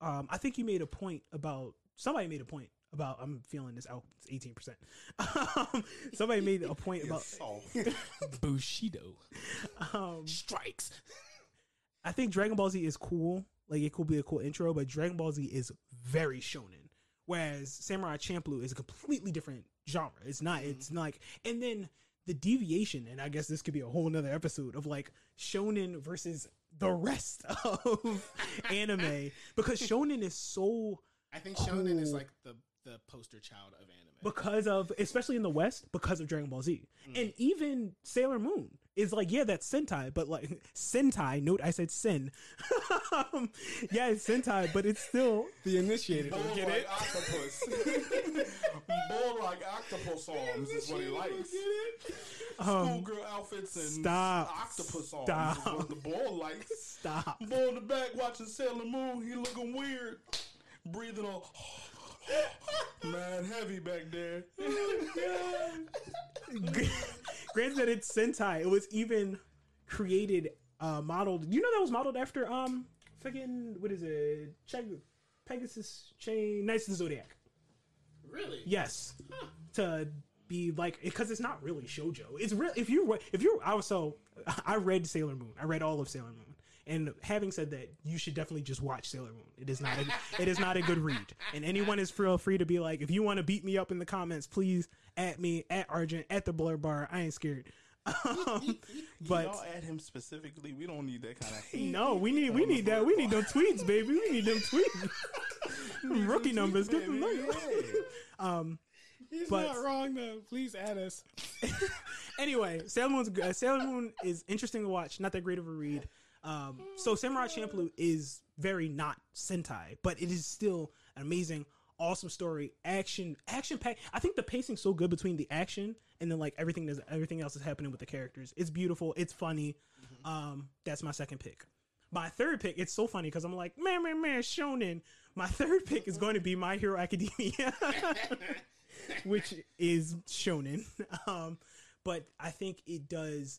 um, I think you made a point about somebody made a point about. I'm feeling this out. It's eighteen percent. Um, somebody made a point about. (laughs) Bushido Um, strikes. I think Dragon Ball Z is cool. Like it could be a cool intro, but Dragon Ball Z is very shonen, whereas Samurai Champloo is a completely different genre. It's not. It's not like, and then the deviation, and I guess this could be a whole nother episode of like shonen versus the rest of (laughs) anime because shonen is so I think Shonen is like the the poster child of anime. because of especially in the West because of Dragon Ball Z, and even Sailor Moon is like yeah that's Sentai, but like (laughs) Sentai. Note I said Sen. um, (laughs) yeah, it's Sentai, but it's still the initiated. Bull get like it octopus. (laughs) Bull like octopus arms is what he likes. um, Schoolgirl outfits and stop. octopus arms Stop. is what the boy likes. stop. Boy in the back watching Sailor Moon, he looking weird. Breathing all man heavy back there. (laughs) Granted that it's Sentai, it was even created, uh, modeled. You know that was modeled after um, fucking what is it? Check Pegasus Chain Knights of the Zodiac. Really? Yes, to be like because it's not really shojo. It's real. If you re- if you I was so (laughs) I read Sailor Moon. I read all of Sailor Moon. And having said that, you should definitely just watch Sailor Moon. It is not a, it is not a good read. And anyone is feel free to be like, if you want to beat me up in the comments, please at me at Argent at the Blerd Bar. I ain't scared. (laughs) Um, (laughs) but Y'all add him specifically. We don't need that kind of hate. no, we need we need that. We need them tweets, baby. We need them tweets. (laughs) Rookie numbers. Get them Baby, look. yeah. Um, He's But- not wrong though. Please add us. anyway, Sailor Moon's uh, Sailor Moon is interesting to watch. Not that great of a read. Um, so Samurai Champloo is very not Sentai, but it is still an amazing, awesome story. Action, action pack. I think the pacing's so good between the action and then like everything that's everything else is happening with the characters. It's beautiful. It's funny. Um, that's my second pick. My third pick, it's so funny because I'm like, man, man, man, shonen. My (laughs) third pick is going to be My Hero Academia, (laughs) which is shonen. (laughs) Um, but I think it does.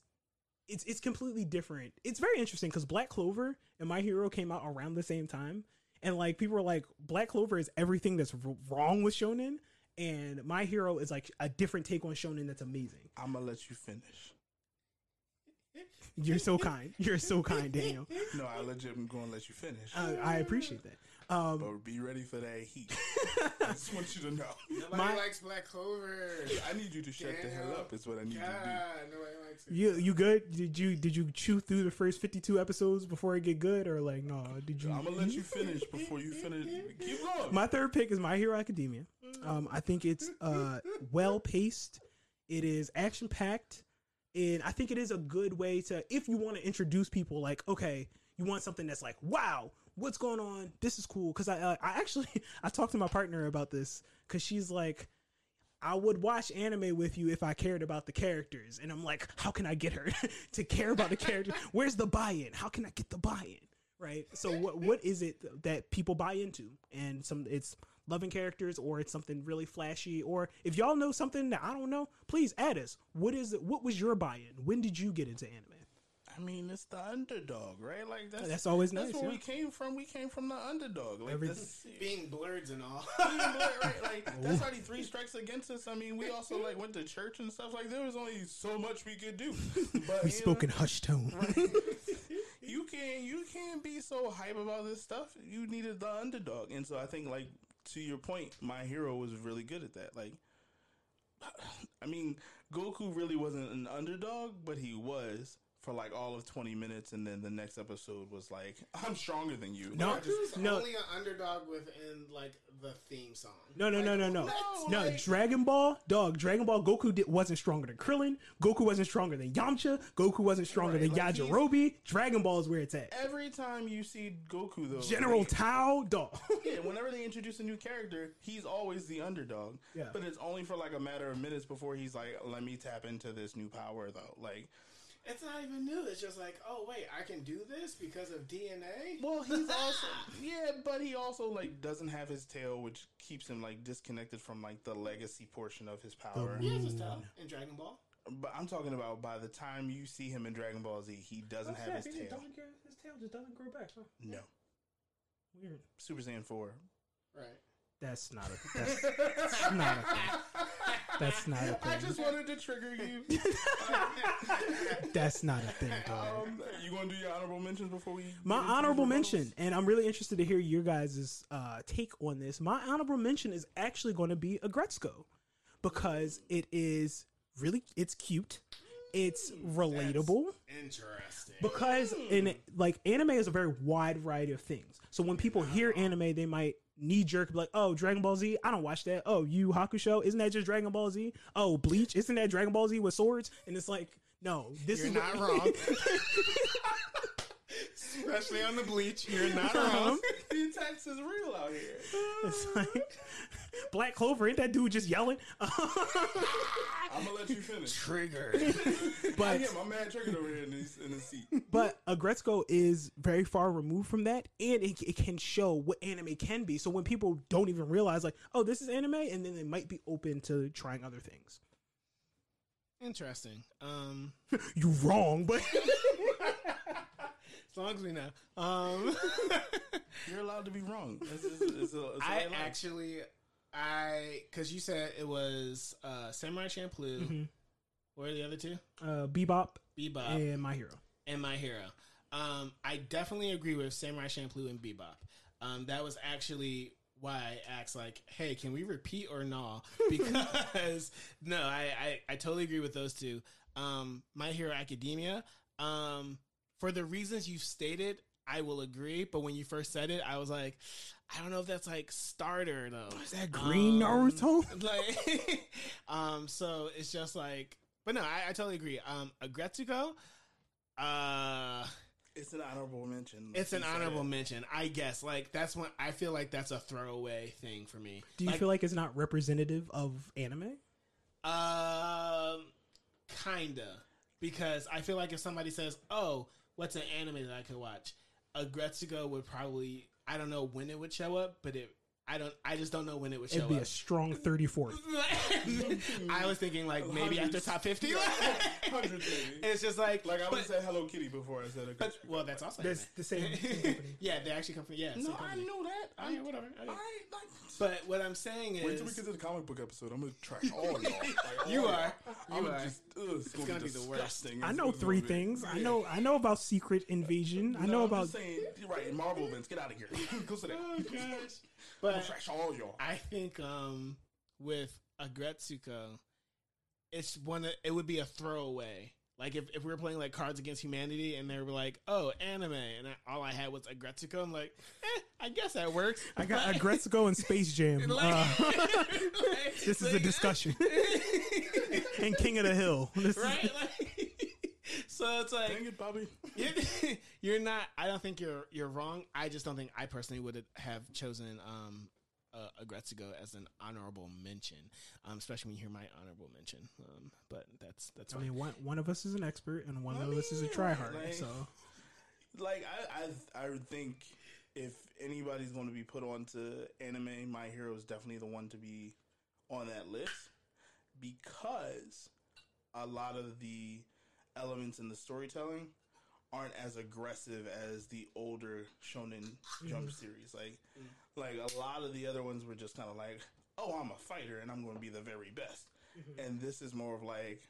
It's it's completely different. It's very interesting because Black Clover and My Hero came out around the same time, and like people were like, Black Clover is everything that's r- wrong with shonen, and My Hero is like a different take on shonen that's amazing. I'm gonna let you finish. You're so kind. You're so kind, Daniel. No, I legit am gonna let you finish. Uh, I appreciate that. Um, but be ready for that heat. (laughs) I just want you to know. Nobody My- likes Black Clover. I need you to shut the hell up. Is what I need God, you to do. nobody likes it. You you good? Did you did you chew through the first fifty two episodes before it get good, or like no? Did you? I'm gonna let you finish before you finish. Keep going. My third pick is My Hero Academia. Um, I think it's uh, well paced. It is action packed, and I think it is a good way to if you want to introduce people. Like, okay, you want something that's like, wow, what's going on? This is cool. Because I uh, I actually (laughs) I talked to my partner about this because she's like. I would watch anime with you if I cared about the characters. And I'm like, how can I get her (laughs) to care about the characters? (laughs) Where's the buy-in? How can I get the buy-in? Right. So what what is it that people buy into? And some it's loving characters or it's something really flashy or if y'all know something that I don't know, please add us. What is it what was your buy-in? When did you get into anime? I mean, it's the underdog, right? Like that's That's always That's nice, That's where yeah. we came from. We came from the underdog. Like Every- this, (laughs) Being blerds and all. (laughs) being black, right? (laughs) Like that's already three strikes against us. I mean, we also like went to church and stuff. Like there was only so much we could do. But We you spoke in know, hushed tone. you can't you can't be so hype about this stuff. You needed the underdog, and so I think like to your point, my hero was really good at that. Like, (sighs) I mean, Goku really wasn't an underdog, but he was for like all of twenty minutes, and then the next episode was like, (laughs) I'm stronger than you. No. Like, just- Goku's no. only an underdog within like the theme song. No, no, no, no, no, No, no. like- Dragon Ball, dog. Dragon Ball. Goku did, wasn't stronger than Krillin. Goku wasn't stronger than Yamcha. Goku wasn't stronger Right, than like Yajirobe. Dragon Ball is where it's at. Every time you see Goku, though, General like, Tao, dog. (laughs) yeah, (laughs) whenever they introduce a new character, he's always the underdog. Yeah. But it's only for like a matter of minutes before he's like, "Let me tap into this new power," though. Like, It's not even new. It's just like, oh wait, I can do this because of DNA. well, he's (laughs) also yeah, but he also like doesn't have his tail, which keeps him like disconnected from like the legacy portion of his power. He has his tail in Dragon Ball. But I'm talking about by the time you see him in Dragon Ball Z, he doesn't oh, have his tail. His tail just doesn't grow back. Huh? No, Weird. Super Saiyan four. Right. That's not a. That's, that's not a thing. That's not a thing. I just wanted to trigger you. (laughs) That's not a thing, dog. um, you to do your honorable mentions before we? My honorable mention, and I'm really interested to hear your guys' uh, take on this. My honorable mention is actually going to be Aggretsuko because it is really it's cute, it's relatable. Interesting. Because in like anime is a very wide variety of things. So when people hear anime, they might knee jerk like, "Oh, Dragon Ball Z, I don't watch that." Oh, Yu Hakusho, isn't that just Dragon Ball Z? Oh, Bleach, isn't that Dragon Ball Z with swords? And it's like, no, this You're is not what- wrong. (laughs) (laughs) Especially on the bleach, you're not wrong. the attacks is real out here. It's like (laughs) Black Clover, ain't that dude just yelling? (laughs) I'm gonna let you finish. Trigger. (laughs) but yeah, my man triggered over here in his, in his seat. but Aggretsuko is very far removed from that, and it, it can show what anime can be. So when people don't even realize, like, oh, this is anime, and then they might be open to trying other things. Interesting. Um, You wrong, but as long as we know. Um, (laughs) You're allowed to be wrong. It's, it's, it's a, it's a I white actually, I because you said it was uh, Samurai Champloo. What are the other two? uh, Bebop Bebop and My Hero. and My Hero. Um, I definitely agree with Samurai Champloo and Bebop. Um, that was actually why I asked, like, hey, can we repeat or no? (laughs) Because no, I, I, I totally agree with those two. Um, My Hero Academia, um, for the reasons you've stated, I will agree. But when you first said it, I was like, I don't know if that's like starter though. Is that Green Um, Naruto? (laughs) like (laughs) um so it's just like but no i, I totally agree um aggretsuko uh It's an honorable mention. it's an You said honorable it. mention i guess like that's when i feel like that's a throwaway thing for me Do you feel like it's not representative of anime? um kinda because i feel like if somebody says oh what's an anime that i could watch? Aggretsuko would probably i don't know when it would show up but it I don't. I just don't know when it would show It'd be up. a strong 34th. (laughs) I was thinking like maybe after top fifty. (laughs) It's just like Like I would but- say Hello Kitty before I said it. But well, that's also That's the same company. (laughs) yeah, they actually come from yeah. no, same I company. knew that. Oh, I whatever. Okay. I like. But what I'm saying is, Wait till we get to the comic book episode. I'm gonna trash all y'all. Like, all You y'all. are. I'm You are. Just, ugh, it's, it's gonna, gonna be be the worst. disgusting. I know three be- things. I know. I know about Secret Invasion. I know I'm about. just saying, you're right. Marvel events, get out of here. Go sit down. oh gosh. But all y'all. I think um with Aggretsuko, it's one. Of, it would be a throwaway. Like if, if we were playing like Cards Against Humanity and they were like, "Oh, anime," and I, all I had was Aggretsuko, I'm like, "Eh, I guess that works." I got Like- Aggretsuko and Space Jam. (laughs) like- Uh, (laughs) like- (laughs) this is a discussion. and King of the Hill. This is- right? So it's like Dang it, Bobby. (laughs) you're, you're not. I don't think you're you're wrong. I just don't think I personally would have chosen um uh, Aggretsuko as an honorable mention, um, especially when you hear my honorable mention. Um, but that's that's I mean, one one of us is an expert and one I of us is a mean, tryhard. like- so Like I, I, I would think if anybody's going to be put onto anime, My Hero is definitely the one to be on that list because a lot of the elements in the storytelling aren't as aggressive as the older shonen jump mm-hmm. series. Like, mm-hmm. like a lot of the other ones were just kind of like, "Oh, I'm a fighter and I'm going to be the very best," mm-hmm. and this is more of like,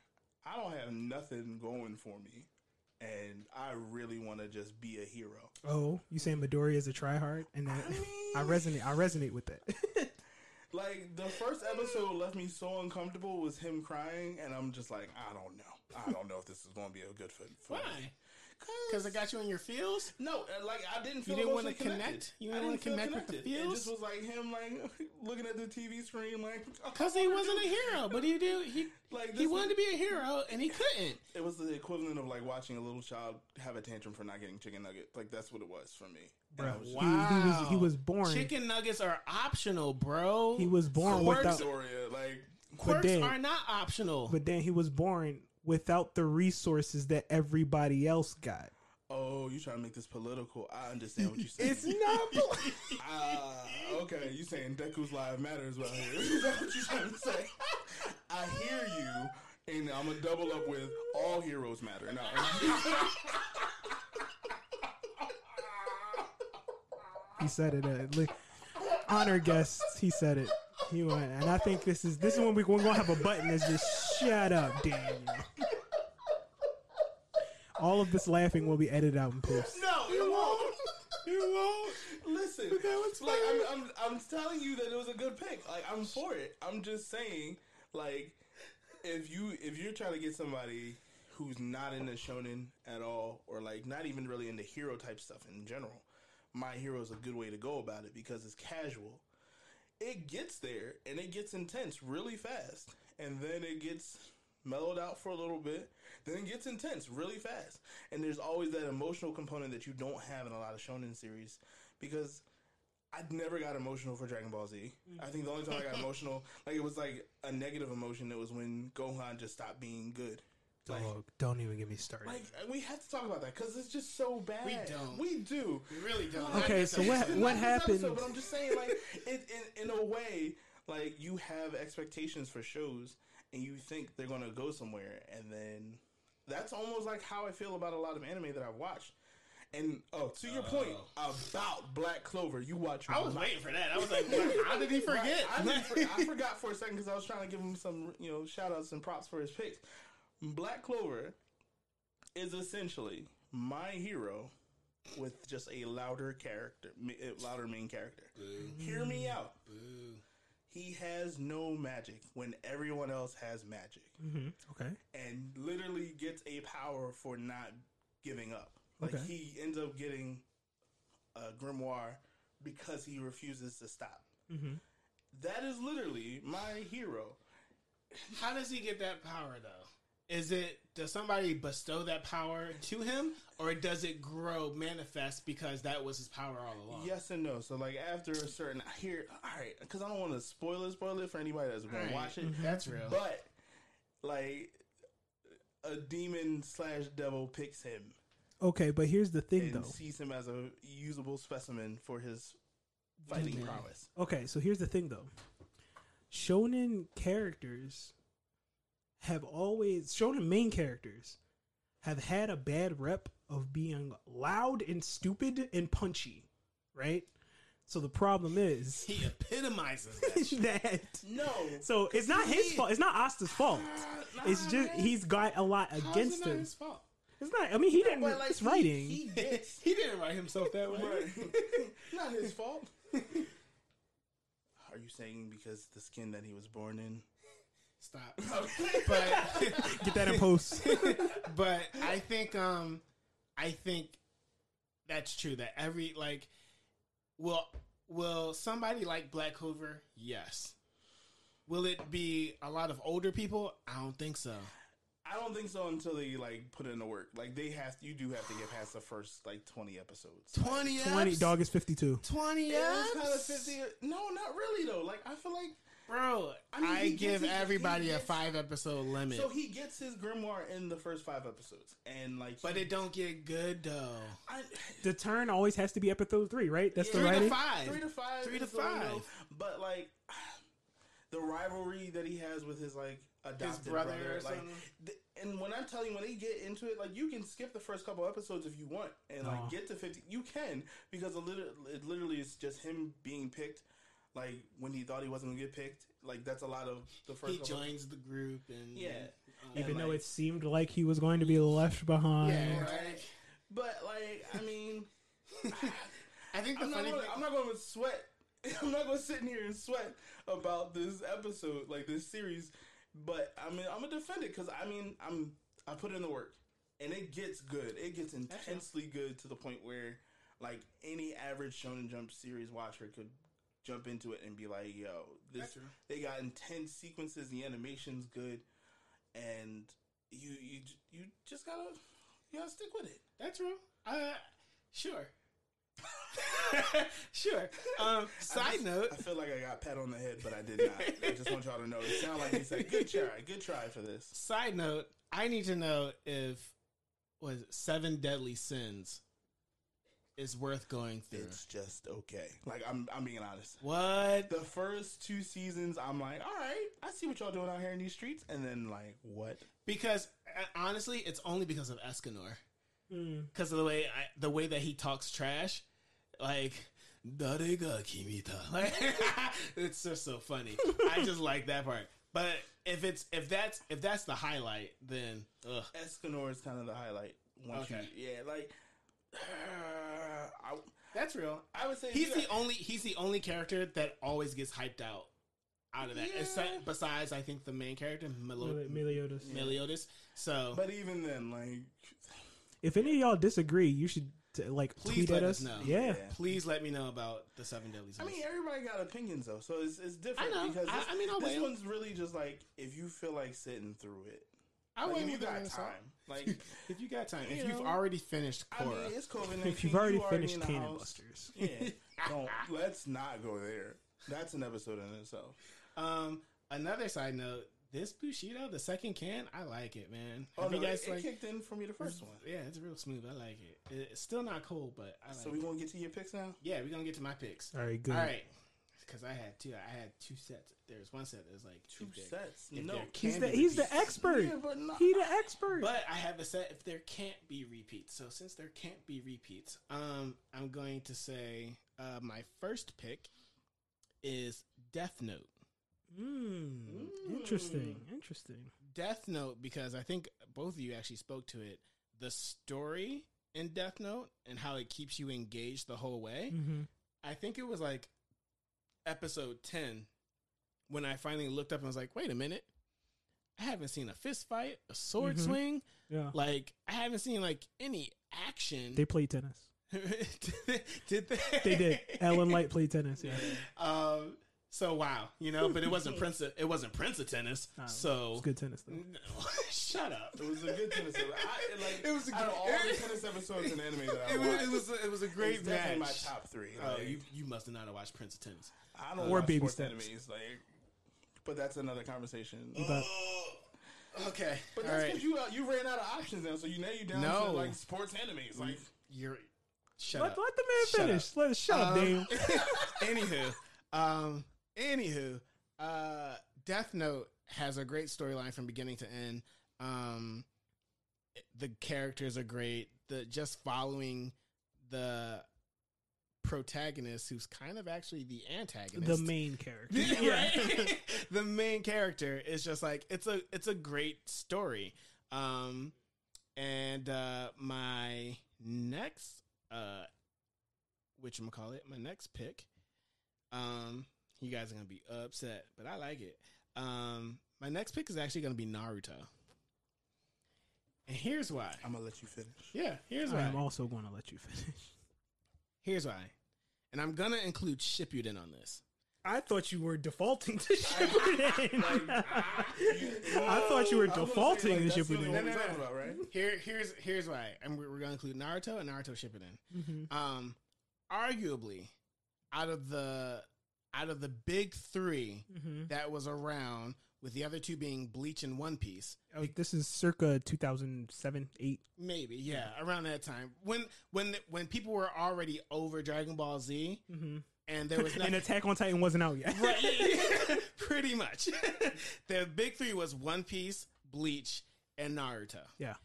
"I don't have nothing going for me." And I really want to just be a hero. oh, you saying Midori is a tryhard, and that, I (laughs) I mean- resonate. I resonate with that. (laughs) Like the first episode left me so uncomfortable was him crying, and I'm just like, I don't know, I don't know if this is going to be a good fit. For Why? Because I got you in your feels. No, uh, like I didn't feel didn't wanna connect? You didn't wanna feel connect with the connected. It just was like him, like (laughs) looking at the TV screen, like (laughs) Because he wasn't a hero, but he do he (laughs) Like, he this wanted to be a hero and he couldn't. It was the equivalent of like watching a little child have a tantrum for not getting chicken nuggets. Like that's what it was for me. And Bro, was he, he was he was born. Chicken nuggets are optional, bro. He was born Quirks, without, Soria, like quirks then- are not optional. but then he was born without the resources that everybody else got. oh, you trying to make this political? I understand what you're saying. It's not. (laughs) Ah, okay, you saying Deku's live matters out here? (laughs) Is that what you're trying to say? I hear you, and I'm gonna double up with all heroes matter. No, He said it. Uh, li- honor guests. He said it. He went, and I think this is this is when we, we're gonna have a button that's just shut up, Daniel. All of this laughing will be edited out in post. no, it won't. (laughs) It won't. Listen, like I'm, I'm, I'm telling you that it was a good pick. Like I'm for it. I'm just saying, like, if you if you're trying to get somebody who's not into shonen at all, or like not even really into hero type stuff in general, my hero is a good way to go about it because it's casual. It gets there and it gets intense really fast, and then it gets mellowed out for a little bit, then it gets intense really fast. And there's always that emotional component that you don't have in a lot of shonen series because I never got emotional for Dragon Ball Z. Mm. I think the only time I got emotional, (laughs) like it was like a negative emotion, it was when Gohan just stopped being good. Like, Dog, don't even get me started. like uh, we have to talk about that because it's just so bad. We don't. We do. We really don't. Okay, so what what happened? episode, but I'm just saying, like, it, in in a way, like you have expectations for shows, and you think they're gonna go somewhere, and then that's almost like how I feel about a lot of anime that I've watched. And oh, to your point about Black Clover, you watch. I was waiting for that. I was like, (laughs) how did he forget? I, for- I forgot for a second because I was trying to give him some, you know, shout outs and props for his picks. Black Clover is essentially my hero with just a louder character, uh, louder main character. Hear me out. He has no magic when everyone else has magic, Mhm, Okay. and literally gets a power for not giving up. Like Okay. he ends up getting a grimoire because he refuses to stop. Mhm. That is literally my hero. How does he get that power though? Is it does somebody bestow that power to him, or does it grow manifest because that was his power all along? Yes and no. So like after a certain here, all right, because I don't want to spoil it, spoil it for anybody that's going All to right. watch it. Mm-hmm. That's real. But like a demon slash devil picks him Okay, but here's the thing, and though. sees him as a usable specimen for his fighting prowess. Okay, so here's the thing though. Shonen characters have always shonen main characters have had a bad rep of being loud and stupid and punchy, right? So the problem is he epitomizes (laughs) that. that No, so it's not his fault. It's not Asta's fault. It's just he's got a lot How is it against not him. his fault? It's not. I mean, he didn't. like it's he- writing. he gets he didn't write himself that way. (laughs) Not his fault. Are you saying because the skin that he was born in? Stop. (laughs) but Get that in (laughs) post. but I think um I think that's true that every like will will somebody like Black Clover? Yes. Will it be a lot of older people? I don't think so. I don't think so until they like put in the work. Like they have, you do have to get past the first like twenty episodes. 20 Twenty dog is fifty two. 20 Yeah, kind of fifty. No, not really though. Like I feel like Bro, I, I mean, he give gets his- everybody he a 5 episode limit. so he gets his grimoire in the first five episodes, and like, but he- it don't get good though. I, The turn always has to be episode three, right? That's the right. Three to five. three to five, Three to is the five. But like (sighs) the rivalry that he has with his like adopted brother brother, or like, th- and when I'm telling you, when they get into it, like you can skip the first couple episodes if you want, and No. like get to fifty, you can because it literally, it literally is just him being picked. Like when he thought he wasn't gonna get picked, like that's a lot of the first. He couple- joins the group and Yeah. um, And, Even though like- it seemed like he was going to be left behind. yeah, Right. But like, I mean, (laughs) I think the I'm not, gonna, thing, I'm not going to sweat. (laughs) I'm not going to sit in here and sweat about this episode, like this series. But I mean, I'm gonna defend it because I mean, I'm I put in the work, and it gets good. It gets intensely good to the point where, like, any average Shonen Jump series watcher could jump into it and be like, "Yo, this they got intense sequences. The animation's good, and you you you just gotta you gotta stick with it." That's true. Uh, sure. (laughs) sure. (laughs) Um, I side just- note. I feel like I got pat on the head, but I did not. I just want y'all to know. It sounded like he said, "Good try, good try for this." Side note. I need to know if was Seven Deadly Sins is worth going through. It's just okay. Like I'm, I'm being honest. what? The first two seasons, I'm like, all right, I see what y'all doing out here in these streets, and then like, what? Because uh, honestly, it's only because of Escanor. Mm. Because of the way I, the way that he talks trash, like. Darega kimita. (laughs) Like, (laughs) it's just so funny. I (laughs) just like that part. But if it's if that's if that's the highlight, then ugh. Escanor is kind of the highlight. Once Okay. you, yeah, like, (sighs) I, That's real. I would say He's the got- only he's the only character that always gets hyped out out of that. Yeah. Except- besides, I think the main character Melo- Meli- Meliodas. Meliodas. So But even then, like, If any of y'all disagree, you should t- like Please tweet let at us us. know. Yeah. Yeah. please let me know about the seven deadly I mean, everybody got opinions though, so it's it's different I know. because I- this, I mean, I'll this wait. one's really just like if you feel like sitting through it. I Like, wait if you with got the time, like if you got time, You if you've already finished I mean, it's COVID. If you've already finished in Cannon Busters. yeah, don't (laughs) let's not go there. That's an episode in itself. um, another side note: this Bushido, the second can, I like it, man. Oh Have no, you guys it, it kicked in for me the first one. Yeah, it's real smooth. I like it. It's still not cold, but I like So it. we gonna get to your picks now. Yeah, we're gonna get to my picks. All right, good. All right, because I had two. I had two sets. There's one set that was like Two if sets. if No, He's the be he's the expert. yeah, but not. He the expert. But I have a set if there can't be repeats. So since there can't be repeats, um, I'm going to say uh, my first pick is Death Note. Mm, Interesting. Interesting. Death Note because I think both of you actually spoke to it. The story in Death Note and how it keeps you engaged the whole way. hmm I think it was like episode 10 when I finally looked up and was like, wait a minute. I haven't seen a fist fight, a sword Mhm. swing. Yeah. Like, I haven't seen like any action. They played tennis. (laughs) did they? They did. (laughs) L and Light played tennis. Yeah. Um, so wow, you know, but it wasn't (laughs) Prince. Of, it wasn't Prince of Tennis. Oh, so It's good tennis though. No, (laughs) shut up. It was a good tennis. episode. I, like, (laughs) It was a out of good- all the tennis episodes in anime that I It was, watched. it was a, it was a great it's definitely match. my top three. Oh, Like, you you must have not have watched Prince of Tennis. I don't Or watch baby sports steps. animes, like, but that's another conversation. But Okay, But all that's right. because you uh, you ran out of options now, so you now you down No. to like sports animes. Like You're shut let, up. let the man Shut finish. Let shut up, Um, Dame. anywho, um, anywho, uh, Death Note has a great storyline from beginning to end. Um, the characters are great. The just following the protagonist, who's kind of actually the antagonist, The main character. (laughs) right? (laughs) the main character is just like it's a it's a great story. Um and uh my next uh which I'm gonna call it, my next pick. Um you guys are gonna be upset, but I like it. Um my next pick is actually going to be Naruto. And here's why. I'm gonna let you finish. Yeah, here's why. I'm also going to let you finish. (laughs) Here's why. And I'm going to include Shippuden on this. I thought you were defaulting to Shippuden. (laughs) I thought you were defaulting to Shippuden. No, no, no. talking about, right? Here, here's here's why. And we're, we're going to include Naruto and Naruto Shippuden. Mhm. Um, arguably, out of the out of the big 3 Mhm. that was around, with the other two being Bleach and One Piece, Oh, this is circa 2007, 8. maybe yeah, around that time when when when people were already over Dragon Ball Z, Mm-hmm. and there was (laughs) And. Attack on Titan wasn't out yet. right, (laughs) (laughs) pretty much. the big three was One Piece, Bleach, and Naruto. Yeah.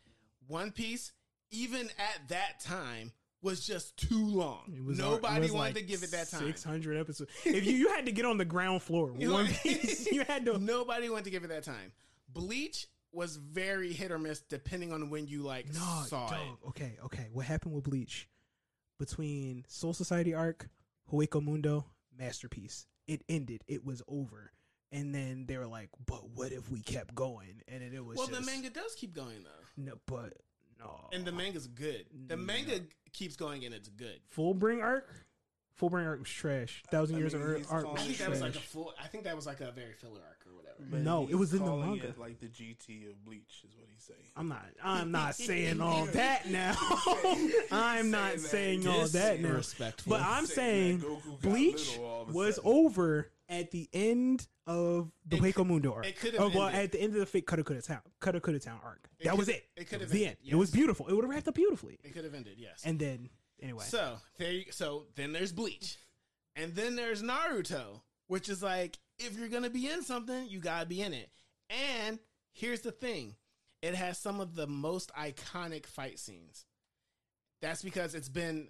One Piece, even at that time, was just too long. It was Nobody wanted like to give it that time. 600 episodes. If you, you had to get on the ground floor, (laughs) one what I mean? piece, you had to. (laughs) Nobody wanted to give it that time. Bleach was very hit or miss depending on when you like No, saw dog. it. Okay, okay. What happened with Bleach? Between Soul Society arc, Hueco Mundo, Masterpiece. It ended. It was over. And then they were like, but what if we kept going? And it was Well, just, the manga does keep going though, No, but no. and the manga's good. The No. manga keeps going and it's good. Fullbring arc? Fullbring arc was trash. Thousand I Years mean, of he's arc I think that was like a full. I think that was like a very filler arc or whatever. But No, it was in the manga. it like the GT of Bleach is what he's saying. I'm not. I'm not saying all (laughs) that now. (laughs) I'm not saying saying all that now. Disrespectful. But I'm saying that Bleach little all of a was over at the end of the It Hueco Mundo arc. it could've Oh, well, ended. at the end of the fake Kutta Town, Kutta Town arc. It that was it. it could've was the ended, end. It was beautiful. It would have wrapped up beautifully. it could have ended. Yes. And then, anyway, So there, you, so then there's Bleach, and then there's Naruto, which is like if you're gonna be in something, you gotta be in it. And here's the thing, it has some of the most iconic fight scenes. That's because it's been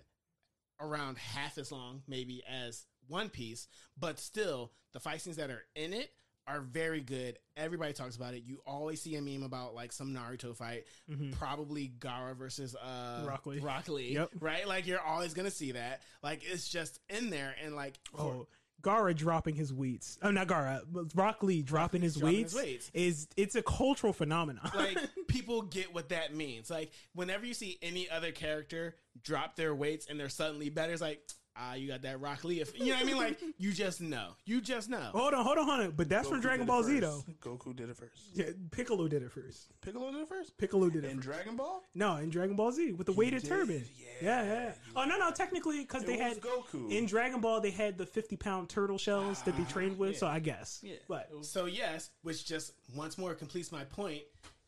around half as long, maybe as One Piece, but still the fight scenes that are in it are very good. Everybody talks about it. You always see a meme about like some Naruto fight, Mhm. probably Gaara versus uh Rock Lee. Rock Lee, Yep. right? Like you're always gonna see that. Like it's just in there, and like oh, Gaara dropping his weights. Oh, not Gaara. Lee dropping, his, dropping weights his weights. is it's a cultural phenomenon. like (laughs) people get what that means. Like whenever you see any other character drop their weights and they're suddenly better, it's like ah, you got that Rock Lee. If, you know what I mean? Like you just know. You just know. hold on, hold on, hold on. But that's from Dragon Ball Z though. Goku did it first. Yeah, Piccolo did it first. Piccolo did it first. Piccolo did it In first. Dragon Ball, No, in Dragon Ball Z with the weighted did? turban. Yeah, yeah, yeah. Oh no, no, technically because they was had Goku. in Dragon Ball they had the fifty pound turtle shells that they trained with. So I guess. Yeah. But So yes, which just once more completes my point.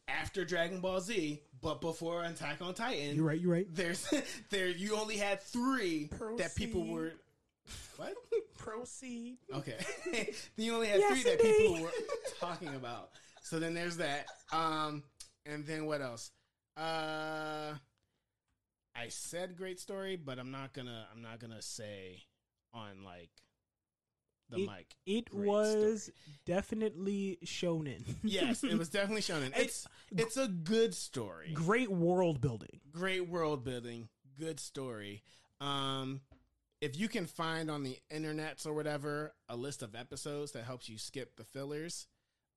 After Dragon Ball Z, but before Attack on Titan, you're right. You're right. there's (laughs) there you only had three that people Proceed. were what (laughs) proceed. okay (laughs) you only had Yes, three that indeed. people were talking about so then there's that um and then what else uh i said great story but i'm not gonna i'm not gonna say on like the It- mic It Great was story. definitely shonen. (laughs) yes it was definitely shonen it's it's a good story great world building. great world building, good story. Um, if you can find on the internets or whatever a list of episodes that helps you skip the fillers,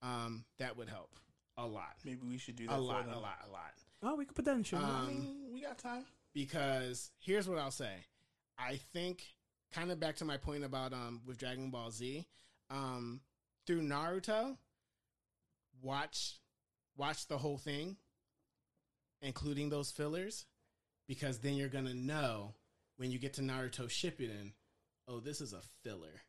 um, that would help a lot, Maybe we should do that. a for lot, them. a lot, a lot. Oh, we could put that in show. I Um, mean, we got time. Because here's what I'll say: I think, kind of back to my point about um with Dragon Ball Z, um, through Naruto, watch watch the whole thing, including those fillers, because then you're gonna know when you get to Naruto Shippuden, oh, this is a filler.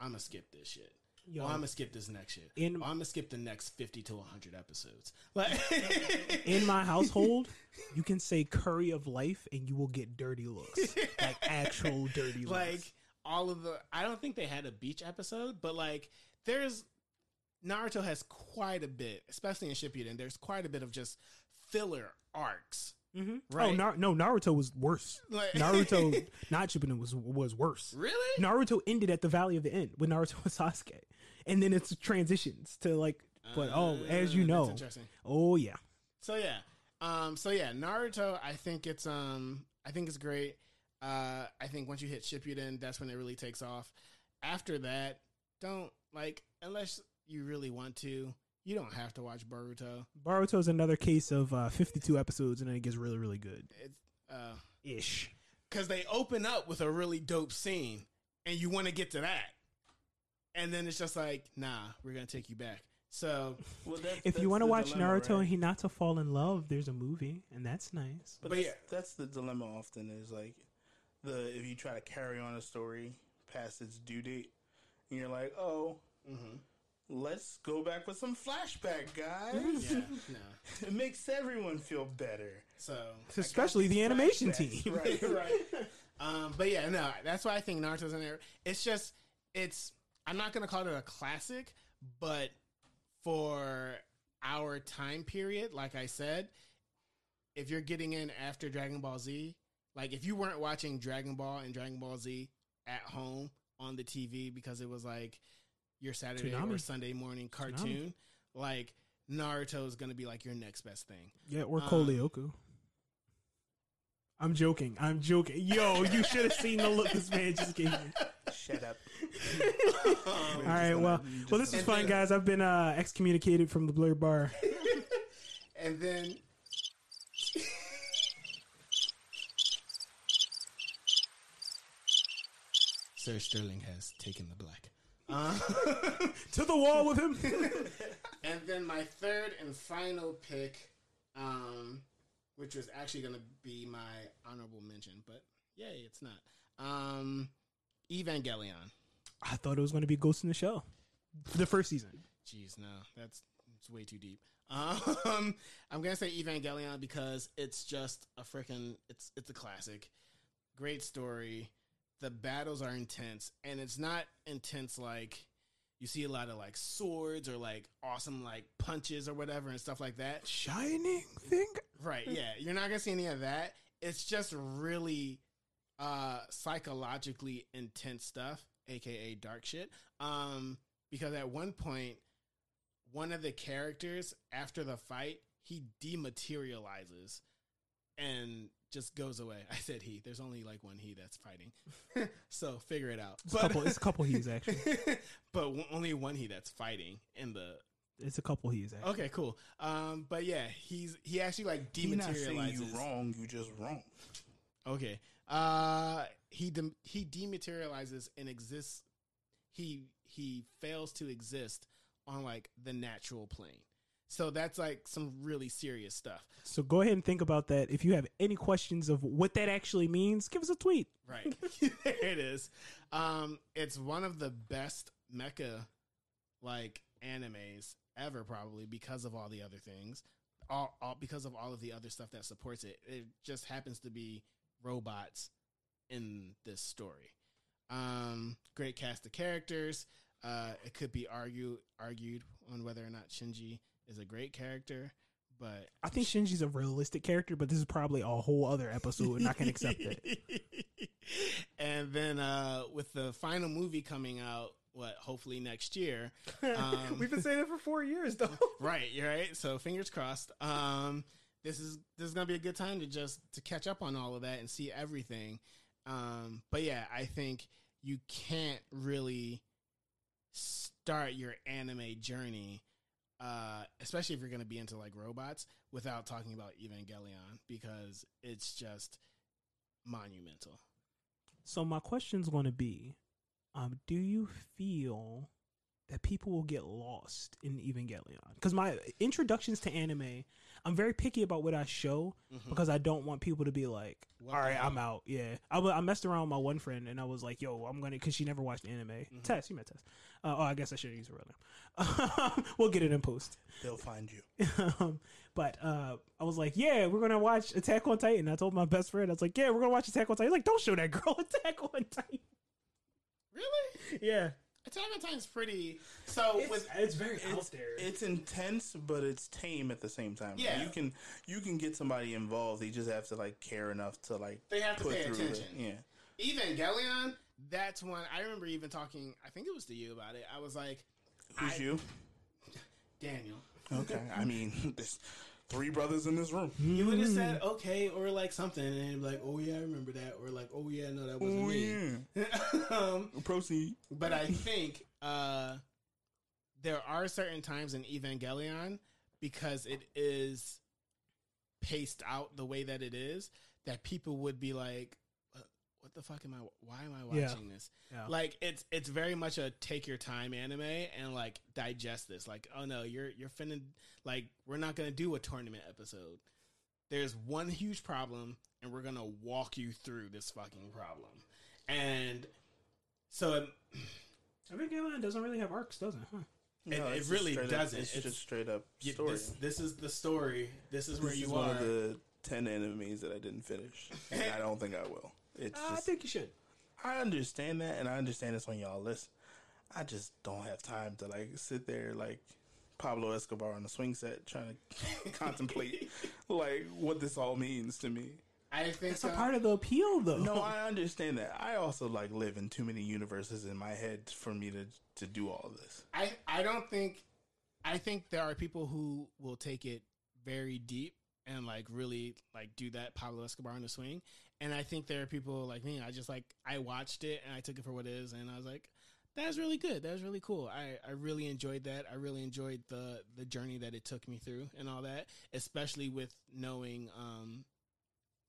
I'm gonna skip this shit. Yo, oh, I'm gonna skip this next shit. in oh, I'm gonna skip the next 50 to 100 episodes. Like (laughs) in my household, you can say curry of life and you will get dirty looks. like actual dirty (laughs) looks. like all of the I don't think they had a beach episode, but like there's Naruto has quite a bit, especially in Shippuden. There's quite a bit of just filler arcs. Mhm. right. Oh Nar- no, Naruto was worse. Like (laughs) Naruto, not Shippuden, was was worse. really? Naruto ended at the Valley of the End with Naruto and Sasuke, and then it's transitions to like. But oh, as you Uh, know, interesting. oh yeah, So yeah, um, so yeah, Naruto. I think it's um, I think it's great. Uh, I think once you hit Shippuden, that's when it really takes off. After that, don't like unless you really want to. you don't have to watch Boruto. Boruto is another case of uh, 52 episodes, and then it gets really, really good. It's uh, Ish. because they open up with a really dope scene, and you want to get to that, and then it's just like, nah, we're gonna take you back. So, Well, that's, If that's you want to watch dilemma, Naruto right? and Hinata fall in love, there's a movie, and that's nice. But, But that's, yeah. that's the dilemma. Often is like the if you try to carry on a story past its due date, and you're like, oh, mm-hmm. let's go back with some flashback, guys. yeah, (laughs) no. it makes everyone feel better. So Especially the animation team. right? right. (laughs) Um, but yeah, no, that's why I think Naruto's in there. It's just, it's. I'm not gonna call it a classic, but for our time period, like I said, if you're getting in after Dragon Ball Z, like if you weren't watching Dragon Ball and Dragon Ball Z at home on the TV because it was like your Saturday or Sunday morning cartoon, like Naruto is gonna be like your next best thing. Yeah, or Um, Kolioku. I'm joking. I'm joking. Yo, you should have seen the look this man just gave me. Shut up. (laughs) All right, well, well, this is And fun, then- guys. I've been uh, excommunicated from the Blerd Bar. (laughs) and then (laughs) Sir Sterling has taken the black. Uh, to the wall with him. and then my third and final pick, um, which was actually going to be my honorable mention, but yay, it's not. Um, Evangelion. I thought it was going to be Ghost in the Shell, the first season. Jeez, no, that's it's way too deep. (laughs) Um, I'm gonna say Evangelion because it's just a freaking it's it's a classic, great story. The battles are intense, and it's not intense like you see a lot of like swords or like awesome like punches or whatever and stuff like that. Shining thing. Right? Yeah, you're not gonna see any of that. It's just really uh psychologically intense stuff, aka dark shit. Um, because at one point, one of the characters after the fight, he dematerializes and just goes away. (laughs) I said he. There's only like one he that's fighting, (laughs) so figure it out. It's a couple. It's a couple he's (laughs) actually. but w- only one he that's fighting in the. It's a couple he's actually. Okay, cool. Um, but yeah, he's he actually like You're you wrong. You just wrong. Okay. Uh he dem- he dematerializes and exists he he fails to exist on like the natural plane. So that's like some really serious stuff. So go ahead and think about that. If you have any questions of what that actually means, give us a tweet. Right. (laughs) (laughs) there it is. Um it's one of the best mecha like animes ever probably because of all the other things. All, all because of all of the other stuff that supports it. It just happens to be robots in this story. Um, great cast of characters. Uh, it could be argue argued on whether or not Shinji is a great character, but I think Shinji's a realistic character, but this is probably a whole other episode, and I can accept it. (laughs) and then uh, with the final movie coming out, what hopefully next year. (laughs) Um, We've been saying it for four years, though. (laughs) right, you're right. So fingers crossed. Um, this is this is gonna be a good time to just to catch up on all of that and see everything. Um, but yeah, I think you can't really start your anime journey, uh, especially if you're gonna be into like robots, without talking about Evangelion because it's just monumental. So my question's going to be, um, do you feel that people will get lost in Evangelion? Because my introductions to anime, I'm very picky about what I show because I don't want people to be like, "All I'm out." Yeah, I, I messed around with my one friend and I was like, "Yo, I'm gonna," because she never watched anime. Tess, you met Tess. Uh, oh, I guess I should use her real name. (laughs) we'll get it in post. They'll find you. (laughs) um, but uh, I was like, "Yeah, we're gonna watch Attack on Titan." I told my best friend, I was like, "Yeah, we're gonna watch Attack on Titan." He's like, "Don't show that girl (laughs) Attack on Titan." Really? Yeah, Attack on Titan's pretty. So with it's very out there. It's intense, but it's tame at the same time. Yeah. you can you can get somebody involved. They just have to like care enough to like They have to put pay through attention. It. Yeah, Evangelion, that's when I remember even talking. I think it was to you about it. I was like, who's I- you? (laughs) Daniel. Okay, I mean, (laughs) there's three brothers in this room. You would have said okay or like something, and be like, oh yeah, I remember that, or like, oh yeah, no, that wasn't Oh me. yeah, (laughs) um, proceed. but I think uh, there are certain times in Evangelion because it is paced out the way that it is that people would be like, "What- "What the fuck am I? Why am I watching Yeah. this?" Yeah. Like it's it's very much a take your time anime and like digest this. Like, oh no, you're you're finna like we're not gonna do a tournament episode. There's one huge problem, and we're gonna walk you through this fucking problem. And so it, Evangelion doesn't really have arcs, does it? Huh? It- it really doesn't. it's, It's- just straight up you- story. this this is the story. This is where This you is are. one of the ten animes that I didn't finish. (laughs) And I don't think I will. It's I just, think you should. I understand that, and I understand it's on y'all list. I just don't have time to like sit there like Pablo Escobar on the swing set trying to (laughs) contemplate (laughs) like what this all means to me. I think It's a uh, part of the appeal, though. No, I understand that. I also like live in too many universes in my head for me to to do all of this. I I don't think I think there are people who will take it very deep and like really like do that Pablo Escobar on the swing. And I think there are people like me. I just like I watched it and I took it for what it is, and I was like, "That was really good. That was really cool. I I really enjoyed that. I really enjoyed the the journey that it took me through and all that, especially with knowing um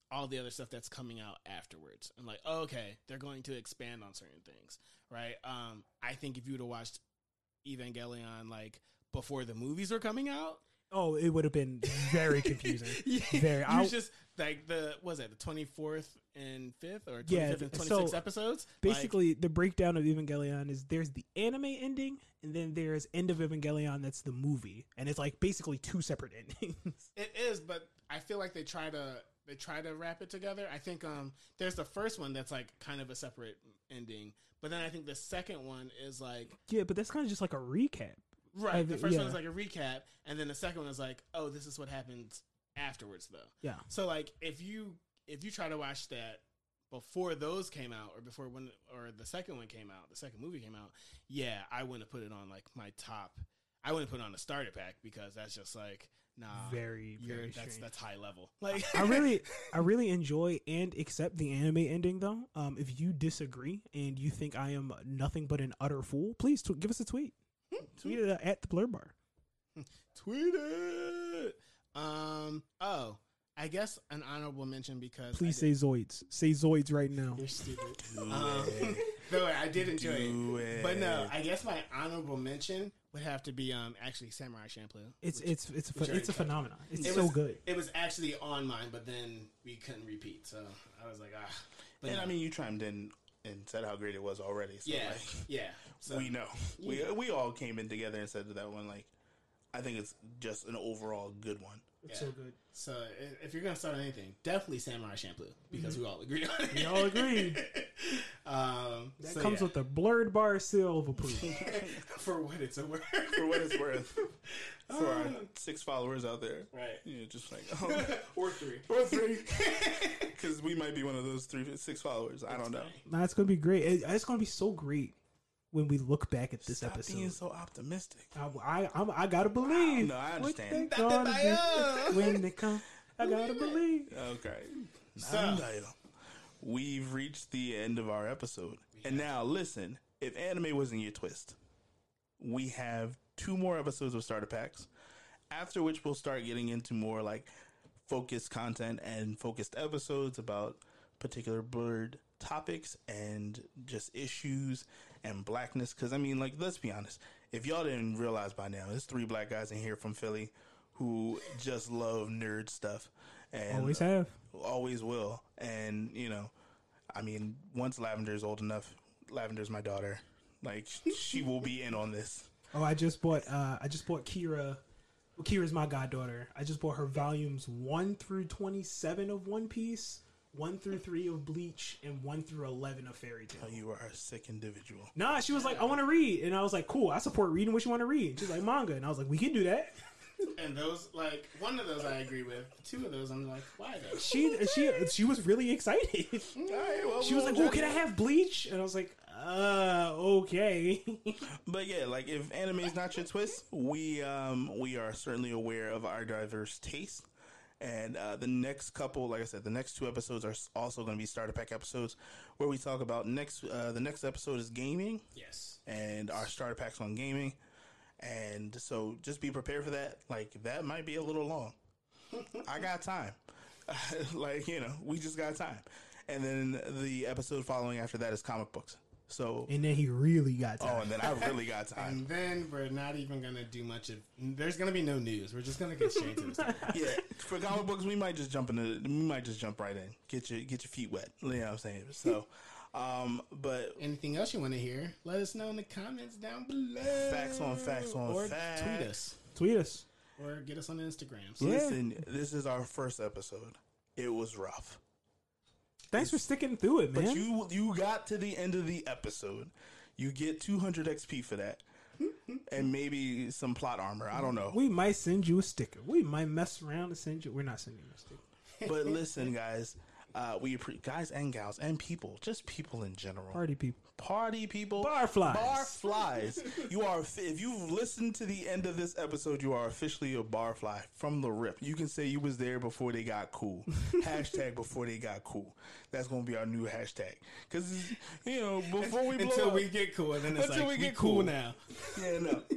all the other stuff that's coming out afterwards. I'm like, oh, okay, they're going to expand on certain things, right? Um, I think if you would have watched Evangelion like before the movies were coming out, Oh, it would have been very confusing. (laughs) yeah, Very. I'll- was just like the was it the twenty fourth and fifth or twenty Yeah, fifth and twenty so six episodes? Like, Basically, the breakdown of Evangelion is there's the anime ending, and then there's End of Evangelion. That's the movie, and it's like basically two separate (laughs) endings. It is, but I feel like they try to they try to wrap it together. I think um there's the first one that's like kind of a separate ending, but then I think the second one is like yeah, but that's kind of just like a recap. right. The first yeah. one is like a recap, and then the second one is like, oh, this is what happens afterwards, though. Yeah, So like if you if you try to watch that before those came out or before when or the second one came out, the second movie came out, yeah, I wouldn't have put it on like my top. I wouldn't put it on the starter pack because that's just like nah. very, very that's strange. that's high level. (laughs) Like I really, (laughs) I really enjoy and accept the anime ending though. Um, if you disagree and you think I am nothing but an utter fool, please give us a tweet. Tweet it at the Blerd Bar. (laughs) tweet it. Um. Oh, I guess an honorable mention because Please say Zoids. Say Zoids right now. did, you're stupid. Do (laughs) Um, it. no, I did enjoy it. Do it. But no, I guess my honorable mention would have to be um actually Samurai Champloo. It's which- it's it's a, ph- it's a enjoyed. phenomenon. It's It so was- good. It was actually on mine, but then we couldn't repeat, so I was like, ah. But and no. I mean, you chimed in and said how great it was already. So yeah, like, yeah. So we know. We we all came in together and said that, that one like I think it's just an overall good one. It's Yeah. so good. so if you're gonna start on anything, definitely Samurai Champloo because we all agree on it. We all agree. (laughs) um, That so comes yeah. with a Blerd Bar seal of approval. (laughs) for what it's worth. For what it's worth, (laughs) for our six followers out there, right. you know, just like oh, or three. or three, because we might be one of those three six followers. I don't know. nah, it's gonna be great. It- it's gonna be so great when we look back at this Stop episode. being so optimistic. I, I, I'm, I gotta believe. No, I understand. they when they come. I gotta (laughs) believe. Okay. So- We've reached the end of our episode. And now, listen if anime wasn't your twist, we have two more episodes of starter packs, after which we'll start getting into more like focused content and focused episodes about particular blerd topics and just issues and blackness. Because, I mean, like, let's be honest. If y'all didn't realize by now, there's three black guys in here from Philly who just love nerd stuff. And Always have. always will. And you know, I mean, once Lavender's old enough, Lavender's my daughter. Like she will be in on this. (laughs) Oh, I just bought. Uh, I just bought Kira. Well, Kira's my goddaughter. I just bought her volumes one through twenty-seven of One Piece, one through three of Bleach, and one through eleven of Fairy Oh, Tail. you are a sick individual. Nah, she was like, I want to read, and I was like, cool. I support reading what you want to read. She's like manga, and I was like, we can do that. (laughs) And those, like, one of those I agree with. Two of those, I'm like, why though? (laughs) She she she was really excited. (laughs) All right, well, She was like, "Oh, can I have bleach?" And I was like, "Uh, okay." But yeah, like if anime is not your twist, we um we are certainly aware of our diverse tastes. And uh, the next couple, like I said, the next two episodes are also going to be starter pack episodes, where we talk about next. Uh, the next episode is gaming, Yes. and our starter packs on gaming. and so just be prepared for that. Like that might be a little long. (laughs) I got time. (laughs) like you know, we just got time. And then the episode following after that is comic books. So And then he really got tired. oh, and then I really got time. And then we're not even gonna do much of. There's gonna be no news. We're just gonna get straight to the story. (laughs) yeah, for comic books, we might just jump into. We might just jump right in. Get your get your feet wet. You know what I'm saying? So, um, but Anything else you want to hear? Let us know in the comments down below. Facts on facts on or facts. tweet us Tweet us. or get us on Instagram. Yeah. listen, this is our first episode. It was rough, Thanks for sticking through it, man. but you you got to the end of the episode. You get 200 XP for that, and maybe some plot armor. I don't know. we might send you a sticker. We might mess around and send you. We're not sending you a sticker. But listen, guys, uh, we guys and gals and people, just people in general. Party people. Party people, Barflies. barflies. you are if you've listened to the end of this episode, you are officially a barfly from the rip. You can say you was there before they got cool. (laughs) hashtag before they got cool. That's gonna be our new hashtag because you know before we (laughs) blow Until up, we get cool, and then it's Until like we get cool, cool. now. yeah no. (laughs)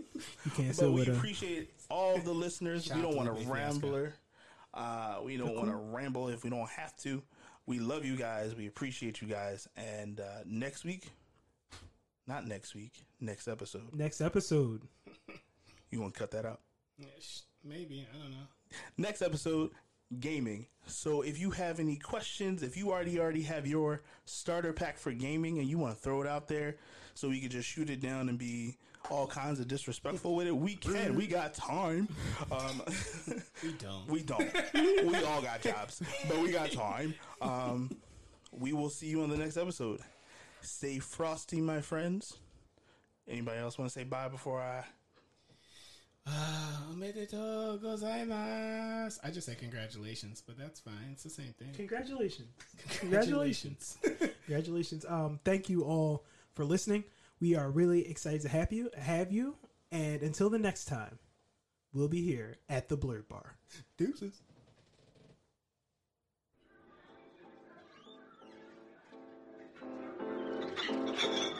You can't But we a. appreciate all the listeners. Shout we don't want to rambler. Uh, we don't want to ramble if we don't have to. We love you guys. We appreciate you guys. And uh, next week, not next week, next episode. Next episode. You want to cut that out? Yeah, sh- Maybe I don't know. Next episode, gaming. So if you have any questions, if you already already have your starter pack for gaming and you want to throw it out there, so we can just shoot it down and be all kinds of disrespectful with it, we can. We got time. Um, (laughs) We don't. We don't. we all got jobs, but we got time. Um, we will see you on the next episode. Stay frosty, my friends. Anybody else want to say bye before I? (sighs) Gozaimasu. I just said congratulations, but that's fine. It's the same thing. Congratulations. (laughs) Congratulations. (laughs) (laughs) Congratulations. Um, thank you all for listening. We are really excited to have you have you. And until the next time, we'll be here at the Blerd Bar. Deuces. Thank